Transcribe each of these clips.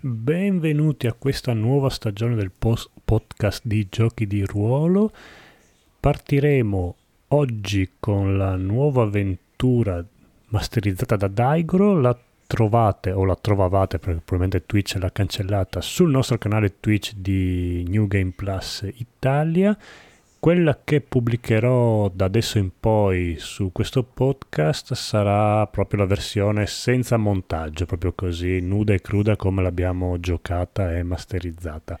benvenuti a questa nuova stagione del post- podcast di giochi di ruolo. Partiremo oggi con la nuova avventura masterizzata da Daigoro, la trovate o la trovavate perché probabilmente Twitch l'ha cancellata sul nostro canale Twitch di New Game Plus Italia quella che pubblicherò da adesso in poi su questo podcast sarà proprio la versione senza montaggio, proprio così, nuda e cruda come l'abbiamo giocata e masterizzata.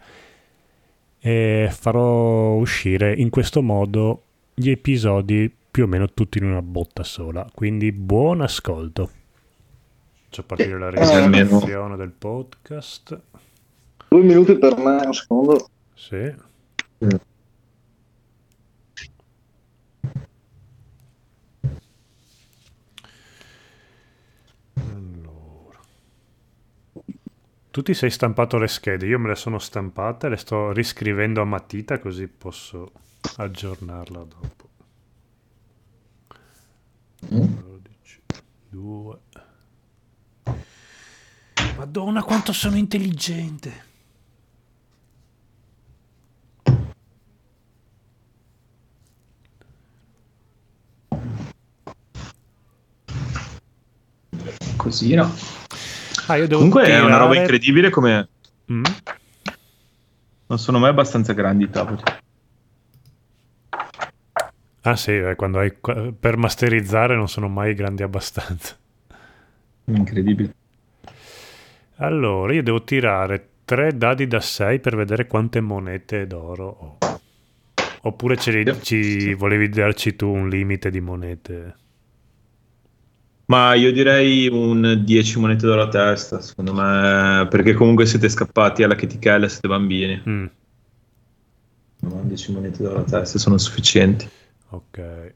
E farò uscire in questo modo gli episodi più o meno tutti in una botta sola, quindi buon ascolto. Faccio partire la registrazione del podcast. Due minuti per me, un secondo. Sì. Mm. Tu ti sei stampato le schede, io me le sono stampate, le sto riscrivendo a matita così posso aggiornarla dopo. 12, 2. Madonna quanto sono intelligente! Così no. Ah, Comunque tirare... è una roba incredibile come... Mm? Non sono mai abbastanza grandi i tavoli. Ah sì, eh, quando hai... per masterizzare non sono mai grandi abbastanza. Incredibile. Allora, io devo tirare tre dadi da 6 per vedere quante monete d'oro ho. Oppure ce li, ci volevi darci tu un limite di monete? Ma io direi un 10 monete d'oro a testa, secondo me, perché comunque siete scappati alla chetichella, siete bambini. Mm. No, 10 monete d'oro a testa sono sufficienti. Ok.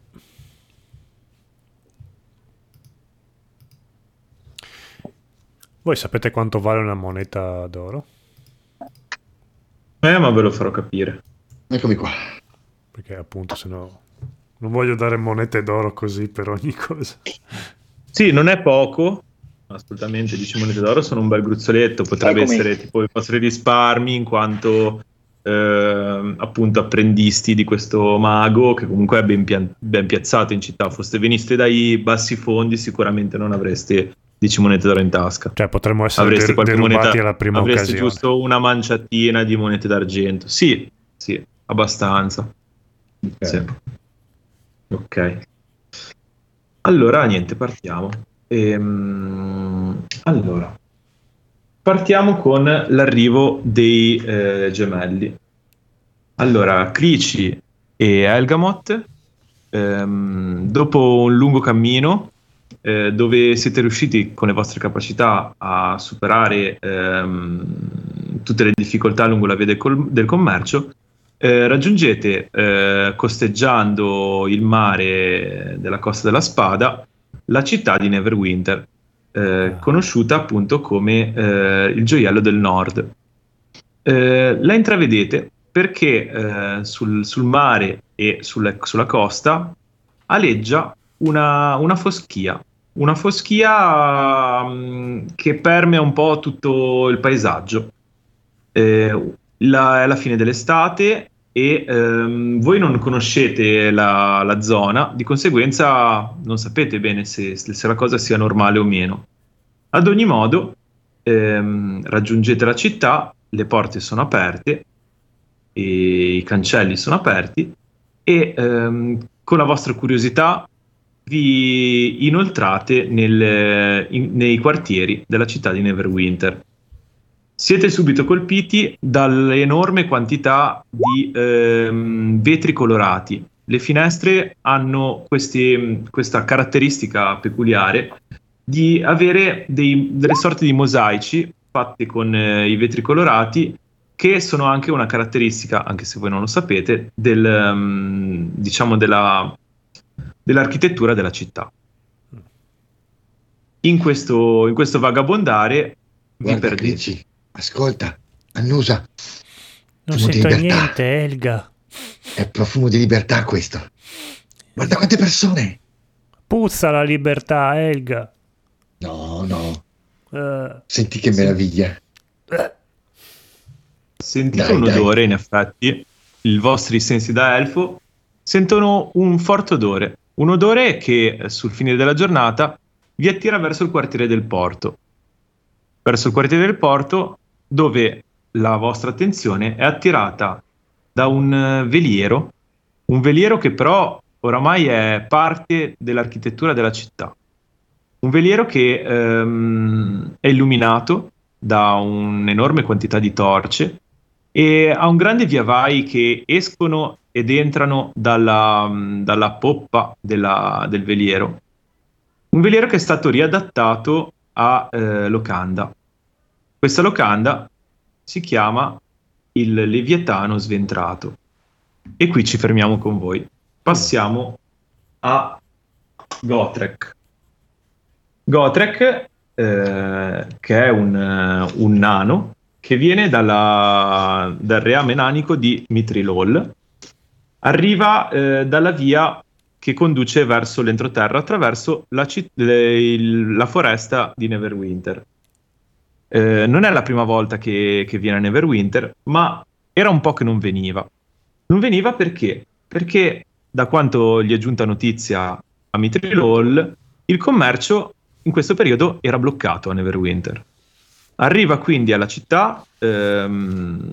Voi sapete quanto vale una moneta d'oro? Eh, ma ve lo farò capire. Eccomi qua. Perché appunto se no non voglio dare monete d'oro così per ogni cosa. Sì, non è poco, assolutamente 10 monete d'oro sono un bel gruzzoletto, potrebbe essere tipo i vostri risparmi in quanto eh, appunto apprendisti di questo mago che comunque è ben, pian- ben piazzato in città. Foste veniste dai bassi fondi sicuramente non avreste 10 monete d'oro in tasca. Cioè potremmo essere Avreste der- moneta, alla prima avreste occasione. giusto una manciatina di monete d'argento. Sì, sì, abbastanza. Sì. Ok. Allora, niente, partiamo. Ehm, allora, partiamo con l'arrivo dei eh, gemelli. Allora, Clici e Elgamot, ehm, dopo un lungo cammino, eh, dove siete riusciti con le vostre capacità a superare ehm, tutte le difficoltà lungo la via del, col- del commercio, eh, raggiungete, eh, costeggiando il mare della Costa della Spada, la città di Neverwinter, eh, conosciuta appunto come eh, il gioiello del nord. Eh, la intravedete perché sul, sul mare e sulle- sulla costa aleggia una, una foschia, una foschia mm, che permea un po' tutto il paesaggio. La- è la fine dell'estate e ehm, voi non conoscete la, la zona, di conseguenza non sapete bene se, se la cosa sia normale o meno. Ad ogni modo, ehm, raggiungete la città, le porte sono aperte, i cancelli sono aperti e ehm, con la vostra curiosità vi inoltrate nel- in- nei quartieri della città di Neverwinter. Siete subito colpiti dall'enorme quantità di ehm, vetri colorati. Le finestre hanno questi- questa caratteristica peculiare di avere dei- delle sorte di mosaici fatti con eh, i vetri colorati che sono anche una caratteristica, anche se voi non lo sapete, del, ehm, diciamo della, dell'architettura della città. In questo, in questo vagabondare vi Guarda, perdete. Ascolta, annusa, Non Profumo di sento libertà. niente, Elga. è profumo di libertà questo. Guarda quante persone. Puzza la libertà, Elga. No, no, Eh, senti che meraviglia. eh, sentite Dai, un dai. odore, in effetti, i vostri sensi da elfo sentono un forte odore, un odore che eh, sul finire della giornata vi attira verso il quartiere del porto. Verso il quartiere del porto dove la vostra attenzione è attirata da un eh, veliero, un veliero che però oramai è parte dell'architettura della città. Un veliero che ehm, è illuminato da un'enorme quantità di torce e ha un grande via vai che escono ed entrano dalla, dalla poppa della- del veliero. Un veliero che è stato riadattato a eh, locanda. Questa locanda si chiama il Leviatano Sventrato. E qui ci fermiamo con voi. Passiamo a Gotrek. Gotrek, eh, che è un, eh, un nano che viene dalla- dal reame nanico di Mitrilol, arriva eh, dalla via che conduce verso l'entroterra attraverso la, ci- le- il- la foresta di Neverwinter. Eh, non è la prima volta che, che viene a Neverwinter, ma era un po' che non veniva. Non veniva perché? Perché da quanto gli è giunta notizia a Mitrilol, il commercio in questo periodo era bloccato a Neverwinter. Arriva quindi alla città ehm,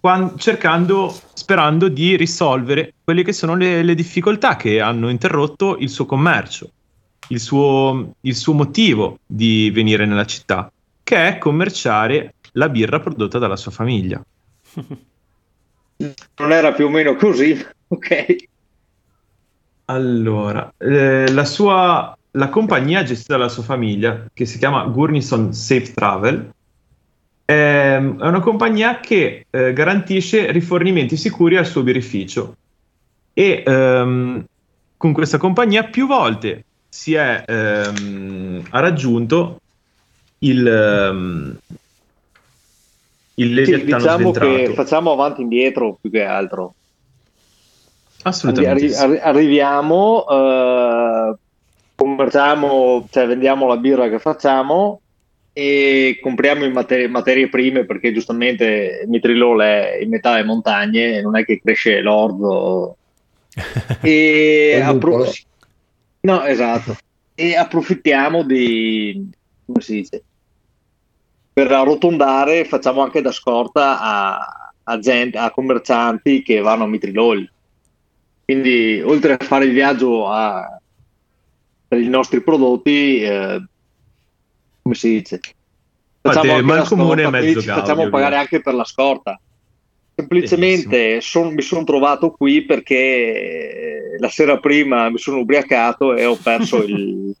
quan- cercando, sperando di risolvere quelle che sono le, le difficoltà che hanno interrotto il suo commercio, il suo, il suo motivo di venire nella città, che è commerciare la birra prodotta dalla sua famiglia. Non era più o meno così, ok? Allora, eh, la sua la compagnia gestita dalla sua famiglia, che si chiama Gurnison Safe Travel, ehm, è una compagnia che eh, garantisce rifornimenti sicuri al suo birrificio. E ehm, con questa compagnia più volte si è ehm, ha raggiunto il, ehm, il Sì, Leviatano diciamo che sventrato. facciamo avanti e indietro più che altro. Assolutamente. arri- sì. arri- arriviamo, eh, commerciamo, cioè vendiamo la birra che facciamo e compriamo in materie, materie prime perché giustamente Mitrilol è in metà delle montagne, non è che cresce l'orzo. E appro- luppolo. no, esatto. E approfittiamo di, come si dice, per arrotondare facciamo anche da scorta a, a gente, a commercianti che vanno a Mitrilol. Quindi, oltre a fare il viaggio a- per i nostri prodotti, eh, come si dice? Facciamo scorta, mezzo ci gaudio, facciamo via. pagare anche per la scorta. Semplicemente son- mi sono trovato qui perché la sera prima mi sono ubriacato e ho perso il...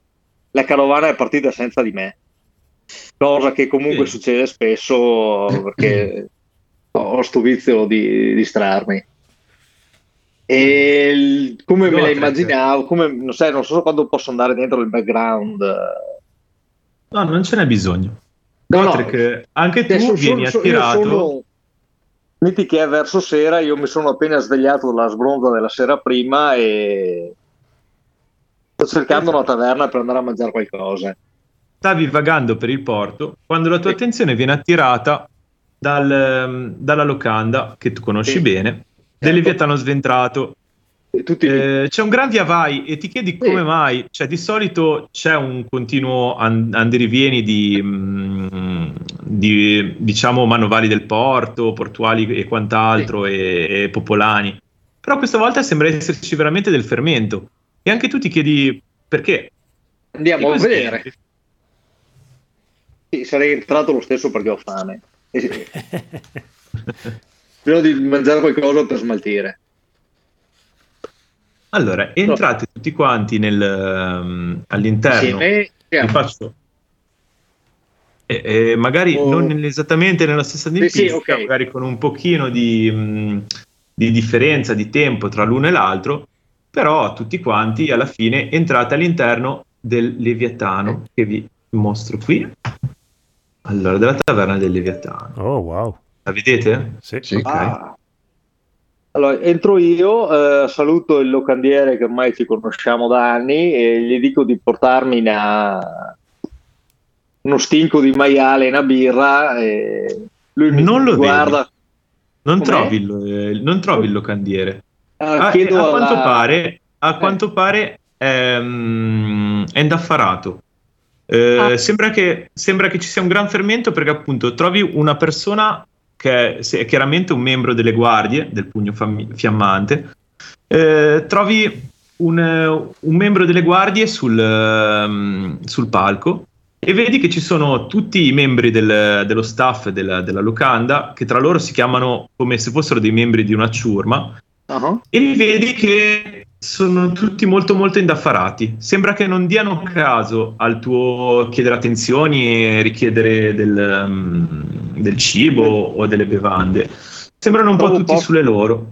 la carovana è partita senza di me. Cosa che comunque Sì. succede spesso perché ho sto vizio di distrarmi. E il- come me la immaginavo, come, non, sai, non so quando posso andare dentro il background. No, non ce n'è bisogno. No, no. Anche tu Cioè, so- vieni so- io attirato. sono- Metti che è verso sera, io mi sono appena svegliato dalla sbronza della sera prima e sto cercando una taverna per andare a mangiare qualcosa. stavi vagando per il porto quando la tua Sì. attenzione viene attirata dal, ehm, dalla locanda che tu conosci Sì. bene, del Certo. Leviatano sventrato. Tutti Eh, c'è un gran via vai e ti chiedi come Sì. mai, cioè di solito c'è un continuo an- andirivieni di, mm, di, diciamo manovali del porto, portuali e quant'altro e, e popolani, però questa volta sembra esserci veramente del fermento e anche tu ti chiedi perché. andiamo E a vedere. Sì, sarei entrato lo stesso perché ho fame. E sì, Spero di mangiare qualcosa per smaltire. Allora, entrate tutti quanti nel, ehm, all'interno. Vi siamo. faccio. E, e magari Oh. non esattamente nella stessa Sì, tempistica, sì, ok. magari con un pochino di, mh, di differenza di tempo tra l'uno e l'altro, però tutti quanti alla fine entrate all'interno del Leviatano che vi mostro qui. Allora, della taverna del Leviatano. Oh, wow. La vedete? Sì. Sì. Ok. Ah. Allora, entro io, eh, saluto il locandiere che ormai ci conosciamo da anni e gli dico di portarmi una- uno stinco di maiale e una birra. E lui mi Non lo guarda, Non trovi, il, eh, non trovi il locandiere. Ah, Ah, chiedo a quanto alla- pare, a Eh. quanto pare è, mm, è indaffarato. Eh, Ah. sembra, che, sembra che ci sia un gran fermento perché appunto trovi una persona che è, è chiaramente un membro delle guardie del pugno fammi- fiammante, eh, trovi un, eh, un membro delle guardie sul, ehm, sul palco e vedi che ci sono tutti i membri del- dello staff della, della locanda che tra loro si chiamano come se fossero dei membri di una ciurma Ah, e li vedi che sono tutti molto molto indaffarati. Sembra che non diano caso al tuo chiedere attenzioni e richiedere del, mm, del cibo o delle bevande. Sembrano un po' Trovo tutti poco- sulle loro.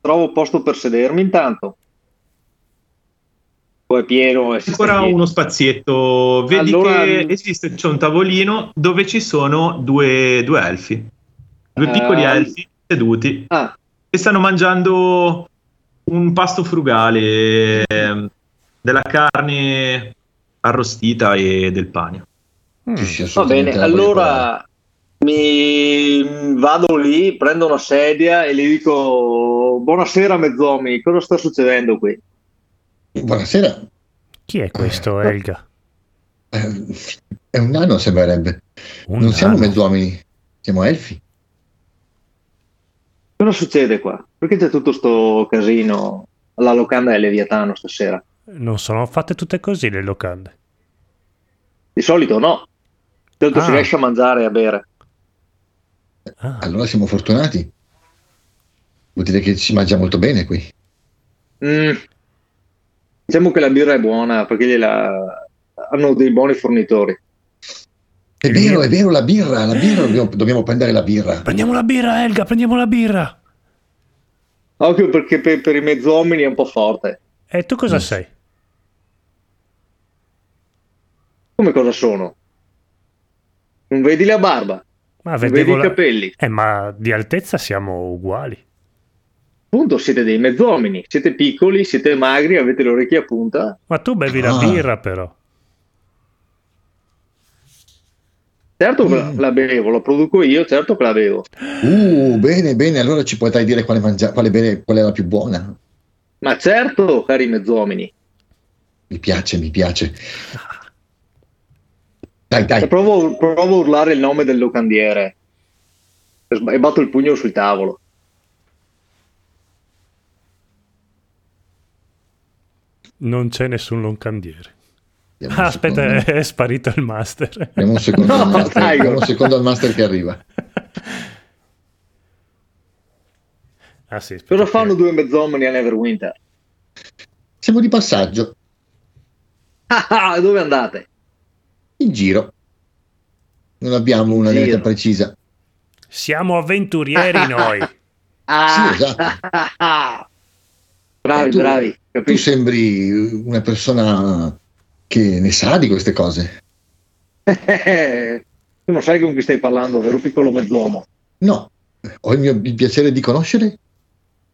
Trovo posto per sedermi intanto. Poi è pieno e Ancora uno spazietto. Vedi Allora- che esiste, c'è un tavolino dove ci sono due, due elfi. Due Eh, piccoli elfi seduti Ah, e stanno mangiando un pasto frugale ehm, della carne arrostita e del pane. Mm. Va bene, allora mi vado lì, prendo una sedia e gli dico buonasera mezzomi, cosa sta succedendo qui? Buonasera. Chi è questo, Eh. Elga? Eh, È un nano, sembrerebbe. Un non siamo nano. mezzuomini, siamo elfi. Cosa succede qua? Perché c'è tutto sto casino alla locanda del Leviatano stasera? Non sono fatte tutte così le locande. Di solito no. Di solito si Ah. riesce a mangiare e a bere. Ah, Allora siamo fortunati. Vuol dire che si mangia molto bene qui. Mm. Diciamo che la birra è buona perché gliela... hanno dei buoni fornitori. È Il vero, mio- è vero, la birra, la birra, dobbiamo, dobbiamo prendere la birra. Prendiamo la birra, Elga, prendiamo la birra. Occhio perché per, per i mezzomini è un po' forte. E tu cosa Mm. sei? Come cosa sono? Non vedi la barba? Ma Non vedi vedevo i la- capelli? Eh, ma di altezza siamo uguali. Appunto siete dei mezzomini, siete piccoli, siete magri, avete le orecchie a punta. Ma tu bevi la Ah. birra, però. Certo che Mm. la bevo, la produco io, certo che la bevo. Uh, bene, bene, allora ci potrai dire quale, mangia- quale, bere- qual è la più buona. Ma certo, cari mezzomini. Mi piace, mi piace. Dai, dai, E provo, provo a urlare il nome del locandiere. E batto il pugno sul tavolo. Non c'è nessun loncandiere. Ah, aspetta, secondo. è sparito il master. Diamo un secondo, No, al master, un secondo al master che arriva. Ah, sì, Cosa fanno due mezzomini a Neverwinter? Siamo di passaggio, Ah, ah, dove andate? in giro. Non abbiamo una Giro. meta precisa. Siamo avventurieri noi. Ah, Sì, esatto. bravi, Tu- bravi. Tu Capisci? sembri una persona che ne sa di queste cose. tu non sai con chi stai parlando, vero piccolo mezzuomo? No, ho il mio il piacere di conoscere.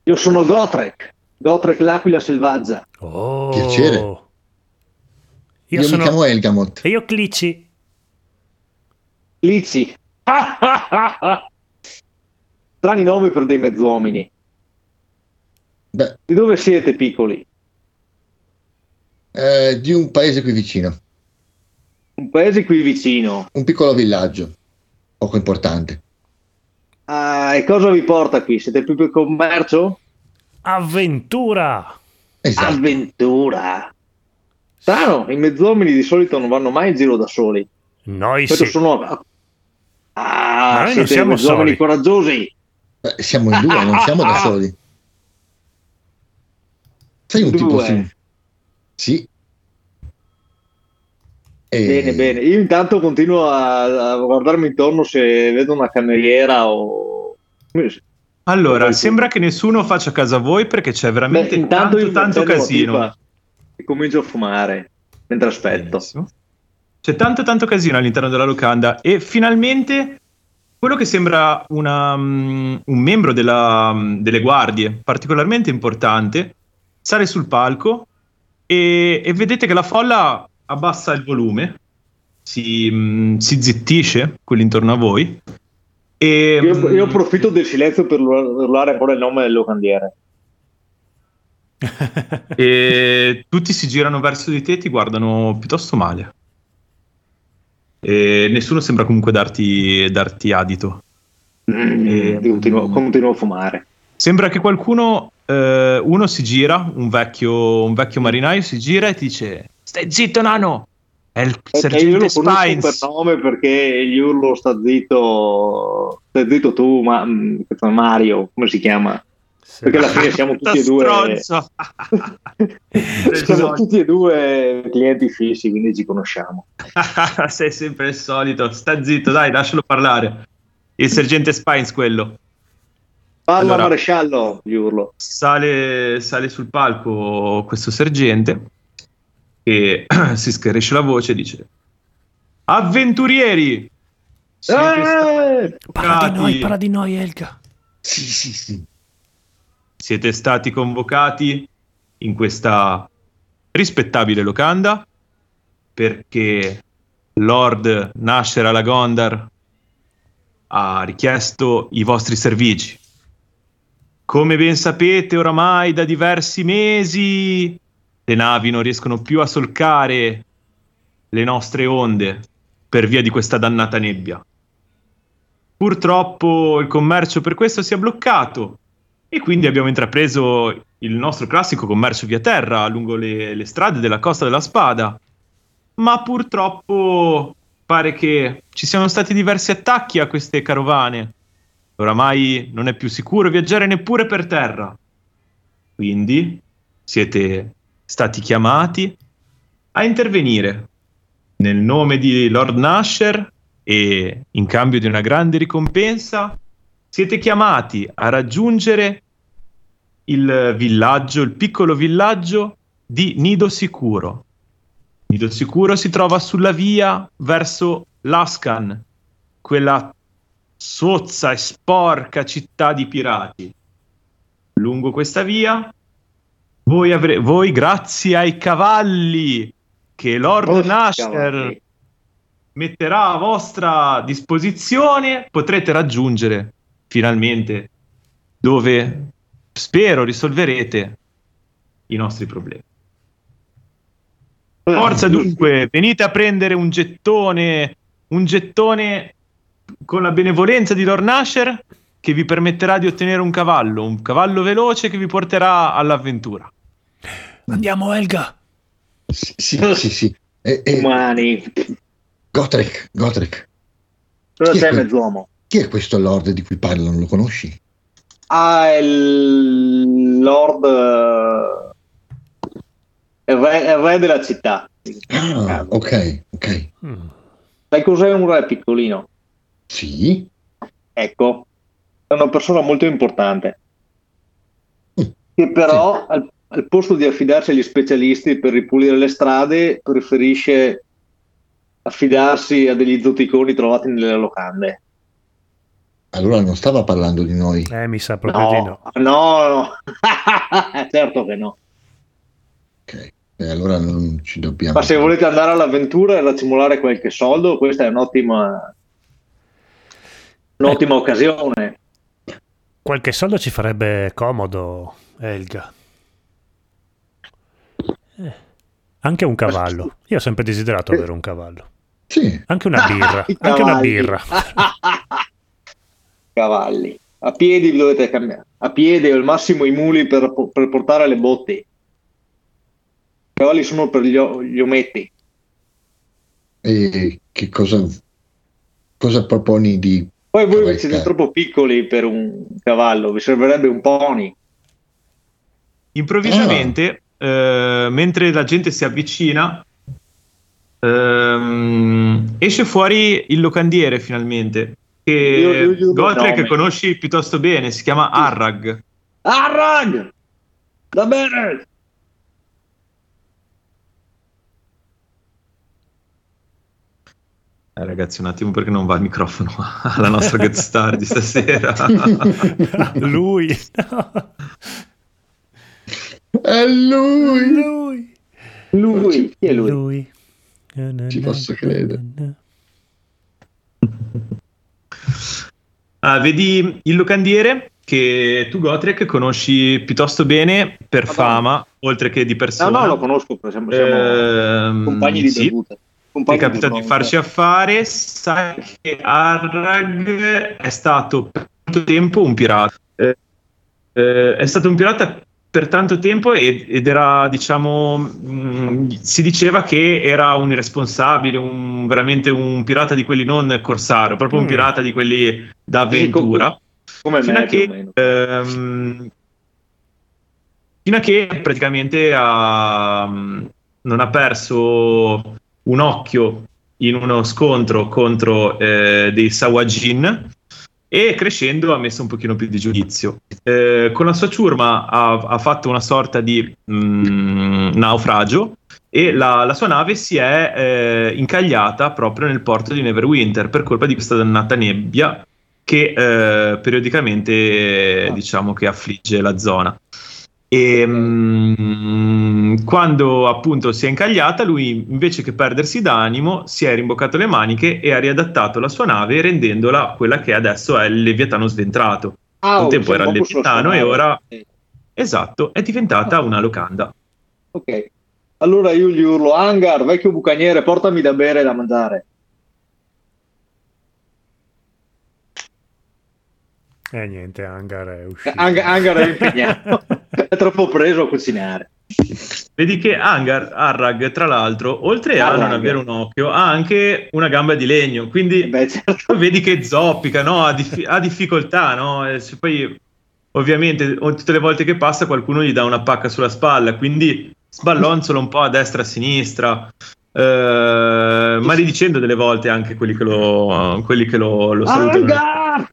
Io sono Gotrek, Gotrek l'aquila selvaggia. Oh. Piacere. Io, Io, sono... mi chiamo Elgamot. E io Clici. Lizi. Strani nomi per dei mezzuomini. Beh, Di dove siete piccoli? Eh, di un paese qui vicino, Un paese qui vicino. un piccolo villaggio, poco importante. Ah, e cosa vi porta qui? Siete più per commercio? Avventura. Esatto. Avventura. Strano, i mezzomini di solito non vanno mai in giro da soli. Noi sì. sono... Ah, noi non siamo soli. coraggiosi. Beh, siamo in due, non siamo da soli. Sei un tipo Due. Sì. E- Bene, bene. Io intanto continuo a, a guardarmi intorno se vedo una cameriera o... Allora, sembra che nessuno faccia a casa voi perché c'è Beh, veramente intanto tanto, io tanto casino. E comincio a fumare mentre aspetto. Benissimo. C'è tanto tanto casino all'interno della locanda e finalmente quello che sembra una, mm, un membro della, mm, delle guardie particolarmente importante sale sul palco e, e vedete che la folla abbassa il volume, si, mm, si zittisce quelli intorno a voi E, Io, io approfitto del silenzio per urlare ancora il nome del locandiere. e tutti si girano verso di te e ti guardano piuttosto male. E nessuno sembra comunque darti, darti adito. Mm, E- continuo, continuo a fumare. Sembra che qualcuno, eh, uno si gira, un vecchio, un vecchio marinaio si gira e ti dice: Stai zitto, nano! È il Perché io lo sergente per Spines. nome perché gli urlo sta zitto, stai zitto tu, ma, mm, Mario, come si chiama? Sì. Perché alla fine siamo tutti e due Stronzo. siamo tutti e due clienti fissi, quindi ci conosciamo. Sei sempre il solito. Sta zitto, dai, lascialo parlare. Il sergente Spines, quello. Parla Allora. maresciallo, gli urlo. Sale, sale sul palco questo sergente e si schiarisce la voce e dice: Avventurieri! Eh! Parla di noi, parla di noi, Elga. Sì, sì, sì. siete stati convocati in questa rispettabile locanda perché Lord Nasher Alagondar ha richiesto i vostri servigi. Come ben sapete, oramai da diversi mesi le navi non riescono più a solcare le nostre onde per via di questa dannata nebbia. Purtroppo il commercio per questo si è bloccato e quindi abbiamo intrapreso il nostro classico commercio via terra lungo le, le strade della Costa della Spada. Ma purtroppo pare che ci siano stati diversi attacchi a queste carovane. Oramai non è più sicuro viaggiare neppure per terra. Quindi siete stati chiamati a intervenire nel nome di Lord Nasher e in cambio di una grande ricompensa siete chiamati a raggiungere il villaggio, il piccolo villaggio di Nido Sicuro. Nido Sicuro si trova sulla via verso Lascan, quella sozza e sporca città di pirati. Lungo questa via, voi, avre- voi grazie ai cavalli che Lord Oh, Nasher metterà a vostra disposizione, potrete raggiungere finalmente dove spero risolverete i nostri problemi. Forza dunque, venite a prendere un gettone, un gettone con la benevolenza di Lord Nasher che vi permetterà di ottenere un cavallo, un cavallo veloce che vi porterà all'avventura. Andiamo, Elga. Sì, sì, sì. sì. E, e- Umani. Gotrek, Gotrek, Cosa Chi è c'è quel- mezz'uomo? chi è questo lord di cui parlano? Lo conosci? Ah, è il Lord... eh, È il re, è il re della città. Ah, ok, ok. Mm. Sai cos'è un re piccolino? Sì. Ecco, è una persona molto importante. Che però al, al posto di affidarsi agli specialisti per ripulire le strade, preferisce affidarsi a degli zoticoni trovati nelle locande. Allora non stava parlando di noi. Eh, mi sa proprio di no. No, no, no. certo che no. Ok. E allora non ci dobbiamo. Ma se volete andare all'avventura e raccimolare qualche soldo, questa è un'ottima, un'ottima occasione. Qualche soldo ci farebbe comodo, Elga. Eh, Anche un cavallo. Io ho sempre desiderato avere un cavallo. Sì. Anche una birra. Anche una cavalli. birra. Cavalli. A piedi vi dovete cambiare. A piedi o al massimo i muli per, per portare le botti. I cavalli sono per gli, gli ometti. E che cosa, cosa proponi di... Poi voi Cavalcare. siete troppo piccoli per un cavallo, vi servirebbe un pony. Improvvisamente, eh, mentre la gente si avvicina, ehm, esce fuori il locandiere finalmente. Che Gotrek conosci piuttosto bene, si chiama Arrag. Arrag! Va bene! Eh, ragazzi, un attimo perché non va il microfono alla nostra guest star di stasera. Lui. È lui! Lui. Lui, chi è lui? Lui. Ci posso credere. Ah, vedi il locandiere che tu Gotrek conosci piuttosto bene per Madonna. fama, oltre che di No, persona. no, lo conosco, siamo, siamo Ehm, compagni di sì. bevuta. Ti capitato di farci affare, sai che Arrag è stato per tanto tempo un pirata. Eh, eh, è stato un pirata per tanto tempo e- ed era, diciamo, mh, si diceva che era un irresponsabile, un, veramente un pirata di quelli non corsario, proprio un Mm. pirata di quelli da avventura. Come Fino me, che, ehm, fino a che praticamente ha- non ha perso un occhio in uno scontro contro eh, dei Sawajin e crescendo ha messo un pochino più di giudizio. Eh, con la sua ciurma ha, ha fatto una sorta di mm, naufragio e la, la sua nave si è eh, incagliata proprio nel porto di Neverwinter per colpa di questa dannata nebbia che eh, periodicamente eh, diciamo che affligge la zona. E mm, quando appunto si è incagliata, lui invece che perdersi d'animo, si è rimboccato le maniche e ha riadattato la sua nave rendendola quella che adesso è il Leviatano sventrato. Ah, un tempo era il Leviatano e ora-. Esatto, è diventata una locanda. Ok. Allora io gli urlo, Angar, vecchio bucaniere, portami da bere e da mangiare. Eh niente, Angar è uscito. Ang- Angar è impegnato, è troppo preso a cucinare. Vedi che Angar, Arrag, tra l'altro, oltre a non Arrag. avere un occhio, ha anche una gamba di legno, quindi Eh Beh, certo. vedi che zoppica, no? ha, diffi- ha difficoltà, no? E se poi ovviamente tutte le volte che passa qualcuno gli dà una pacca sulla spalla, quindi sballonzola un po' a destra e a sinistra, eh, maledicendo delle volte anche quelli che lo, quelli che lo, lo salutano. Angar!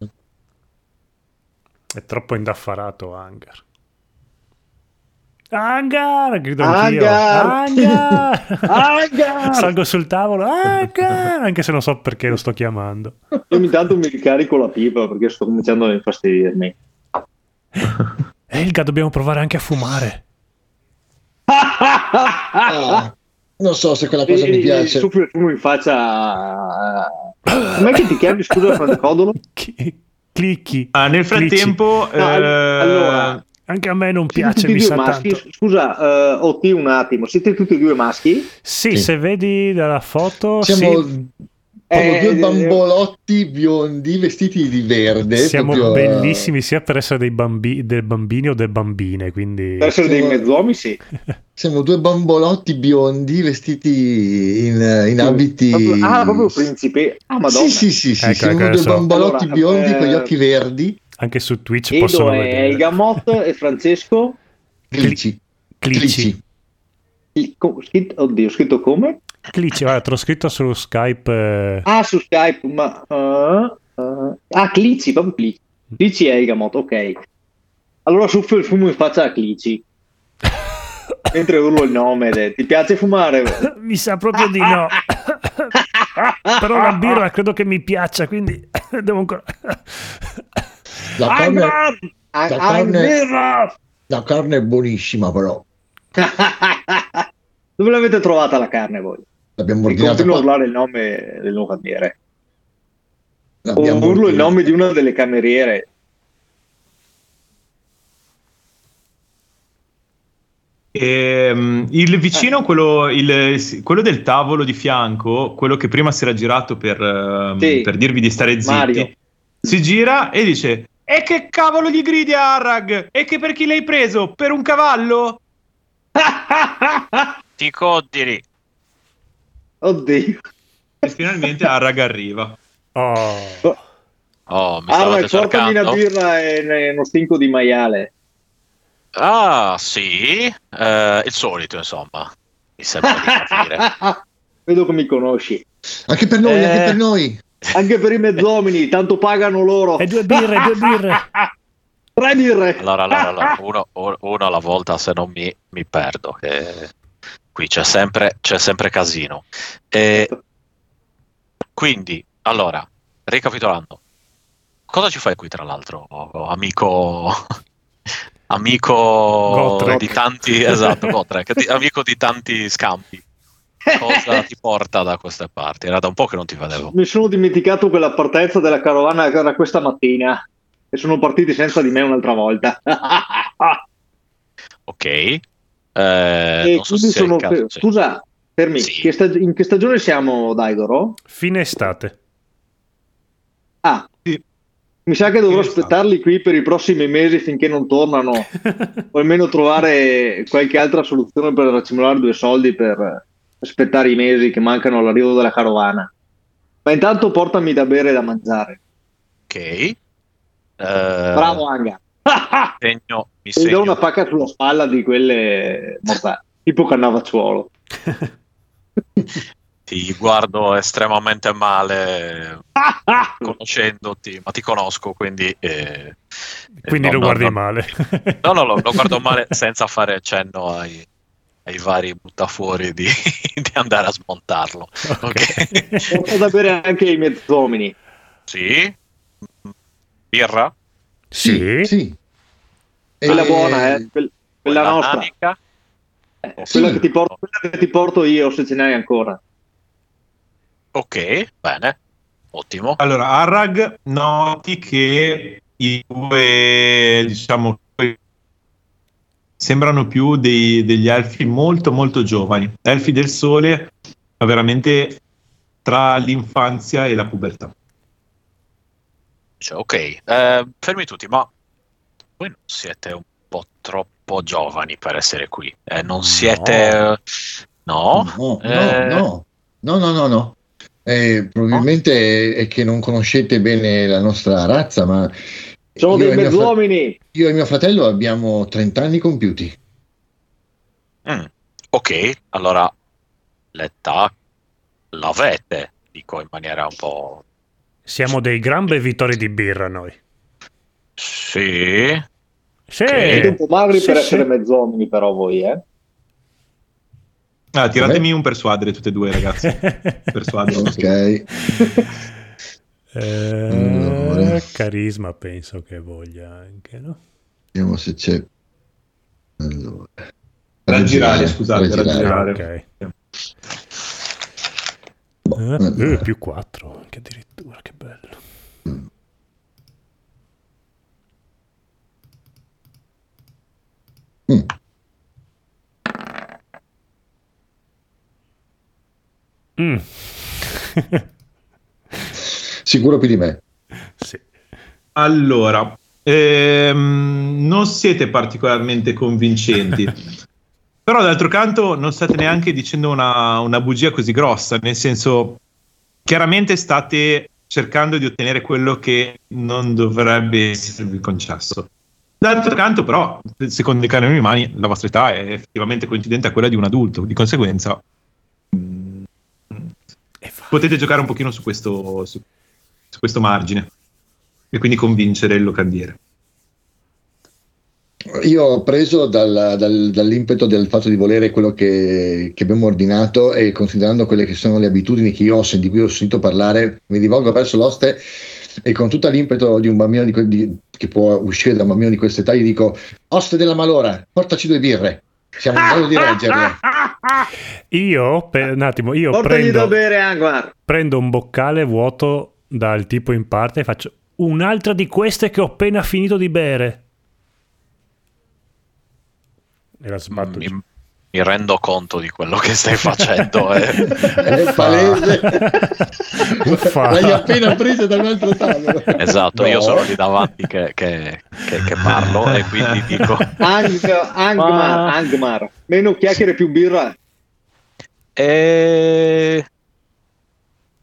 È troppo indaffarato Angar. Angar! Grido anch'io. Angar! Angar! Angar! Salgo sul tavolo. Angar! Anche se non so perché lo sto chiamando. Io ogni tanto mi ricarico la pipa perché sto cominciando a infastidirmi. Elga, dobbiamo provare anche a fumare. Ah, non so se quella cosa mi E- piace. Soffio il fumo in faccia. Com'è che ti chiami, scusa, Francodolo? Chi- Clicchi. Ah, nel frattempo, No, eh, allora, Anche a me non Siete piace, mi due sa maschi? tanto. Scusa, eh, OT un attimo, siete tutti e due maschi? Sì, Sì. se vedi dalla foto, Siamo sì, Eh, due eh, bambolotti biondi vestiti di verde. siamo proprio, eh, bellissimi sia per essere dei bambi- del bambini o delle bambine, quindi... Per essere dei Siamo- mezzomi, sì. Siamo due bambolotti biondi vestiti in, in abiti. Proprio- ah, proprio principe. Ah, madonna. Sì, sì, sì, sì, Ecco, siamo ecco, due adesso- bambolotti Allora, biondi eh, con gli occhi verdi. Anche su Twitch Edo possono è vedere. il Gamot e Francesco. Clici. Clici. Scritto- Oddio, scritto come? Clici, guarda, te l'ho scritto su Skype. eh, Ah, su Skype, ma... ah, ah, ah, Clici, proprio Clici. Clici è il Gamot, ok. Allora soffio il fumo in faccia a Clici. Mentre urlo il nome. de- Ti piace fumare? Mi sa proprio di no. Però la birra credo che mi piaccia, quindi devo ancora... La carne, la carne- la carne è buonissima, però. Dove l'avete trovata la carne voi? L'abbiamo ordinata continuo a urlare il nome del locandiere. O L'abbiamo urlo il nome di una delle cameriere. Ehm, il vicino, quello, il- quello del tavolo di fianco, quello che prima si era girato per, ehm, Sì. per dirvi di stare zitti, Mario. si gira e dice: E che cavolo gli gridi a Arrag? E che per chi l'hai preso? Per un cavallo? Ti coddiri. Oddio. E finalmente Arrag arriva. Oh. Oh, mi stavate portami una birra e e uno stinco di maiale. Ah, sì. Eh, il solito, insomma. Mi sembra di capire. Vedo che mi conosci. Anche per noi, Eh. anche per noi. Anche per i mezzomini, tanto pagano loro. E due birre, due birre. Tre birre. Allora, allora, allora, uno, uno alla volta se non mi, mi perdo. Che qui c'è sempre, c'è sempre casino. E quindi, allora, ricapitolando, cosa ci fai qui tra l'altro, amico... Amico Gotrek. di tanti, esatto, Gotrek, di- amico di tanti scampi. Cosa ti porta da queste parti? Era da un po' che non ti vedevo. Mi sono dimenticato quella partenza della carovana che era questa mattina e sono partiti senza di me un'altra volta. Ok. Eh, E non so sono- caso, sì. Scusa, fermi, Sì. che stag- in che stagione siamo, Daigoro? Fine estate. Ah, Sì. mi sa che dovrò Fine estate. aspettarli qui per i prossimi mesi finché non tornano, o almeno trovare qualche altra soluzione per racimolare due soldi per aspettare i mesi che mancano all'arrivo della carovana. Ma intanto portami da bere e da mangiare. Ok. Eh, Bravo Anga. Segno, mi Mi do segno una pacca sulla spalla di quelle mortali, tipo cannavacciuolo. ti guardo estremamente male conoscendoti, ma ti conosco, quindi... eh, Quindi no, lo no, guardi no. male. No, no, lo, lo guardo male senza fare cenno ai, ai vari buttafuori di, di andare a smontarlo. Ok. Porto da bere anche i mezzomini. Sì? Birra? Sì? Sì. Quella Eh, buona, eh? quel- quella Quella nostra. nanica? Eh, Sì. quella, che ti porto, quella che ti porto io, se ce n'hai ancora. Ok, bene. Ottimo. Allora, Arrag, noti che i due, diciamo, sembrano più dei- degli elfi molto molto giovani, elfi del sole, ma veramente tra l'infanzia e la pubertà. Cioè, ok, eh, fermi tutti, ma voi non siete un po' troppo giovani per essere qui. Eh, non siete... No? No, no, Eh. no, no, no, no, no. Eh, probabilmente è che non conoscete bene la nostra razza, ma Sono io dei mio fra- io e mio fratello abbiamo 30 anni compiuti. Mm, Ok, allora l'età l'avete, dico in maniera un po'... Siamo dei gran bevitori di birra noi. Sì, Sì. Siete un po' magri Sì, per sì. essere mezzomini, però voi, eh? Ah, tiratemi un persuadere tutte e due, ragazzi. Persuadere. Ok. Eh, Allora. carisma penso che voglia anche, no? Vediamo se c'è. Allora. Raggirare, scusate, raggirare. raggirare. Ok. Eh, allora. eh, più 4 anche addirittura, che bello. Mm. Mm. Sicuro più di me. sì. Allora, ehm, non siete particolarmente convincenti, però d'altro canto non state neanche dicendo una, una bugia così grossa, nel senso, chiaramente state cercando di ottenere quello che non dovrebbe esservi concesso. D'altro canto, però, secondo i canoni umani, la vostra età è effettivamente coincidente a quella di un adulto, di conseguenza mm, potete giocare un pochino su questo, su- su questo margine e quindi convincere il locandiere. Io ho preso dal- dal- dall'impeto del fatto di volere quello che, che abbiamo ordinato e considerando quelle che sono le abitudini che io ho, di cui ho sentito parlare, mi rivolgo verso l'oste e con tutto l'impeto di un bambino di que- di- che può uscire da un bambino di questa età gli dico oste della malora, portaci due birre, siamo in grado di reggerle. Io, per un attimo, io Portagli da prendo, bere, prendo un boccale vuoto dal tipo in parte e faccio un'altra di queste che ho appena finito di bere. E la sbatto mi, mi rendo conto di quello che stai facendo. eh. È palese. Uffa. L'hai appena presa da un altro tavolo. Esatto, io No. sono lì davanti che, che- che- che parlo e quindi dico... Ang- Angmar, Ma- Angmar. Meno chiacchiere più birra. Eh,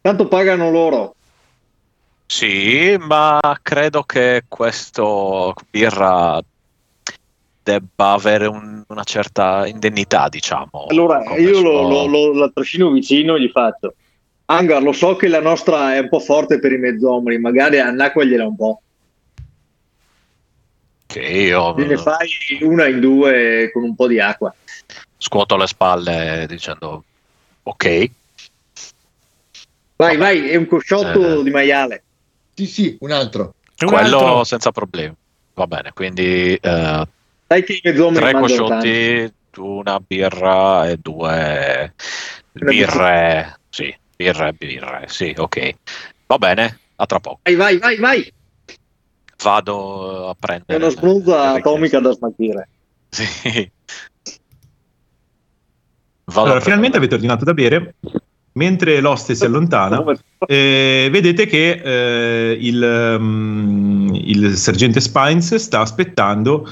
Tanto pagano loro. Sì, ma credo che questo birra debba avere un- una certa indennità, diciamo. Allora, io lo, suo- lo- lo- la trascino vicino e gli faccio. Angar, lo so che la nostra è un po' forte per i mezzomri, magari annacquagliela un po'. Che io Ne fai una in due con un po' di acqua. scuoto le spalle dicendo ok, Vai, vai, è un cosciotto Eh. di maiale. Sì, sì, un altro. Un quello altro. senza problemi. Va bene, quindi eh, tre cosciotti, una birra e due, Birre, sì, birre, birre, sì, ok. Va bene, a tra poco. Vai, vai, vai, vai. Vado a È prendere... una sbruzza le atomica da smaltire. Sì. Vado Allora, finalmente avete ordinato da bere. Mentre l'oste si allontana, eh, vedete che eh, il, mm, il sergente Spines sta aspettando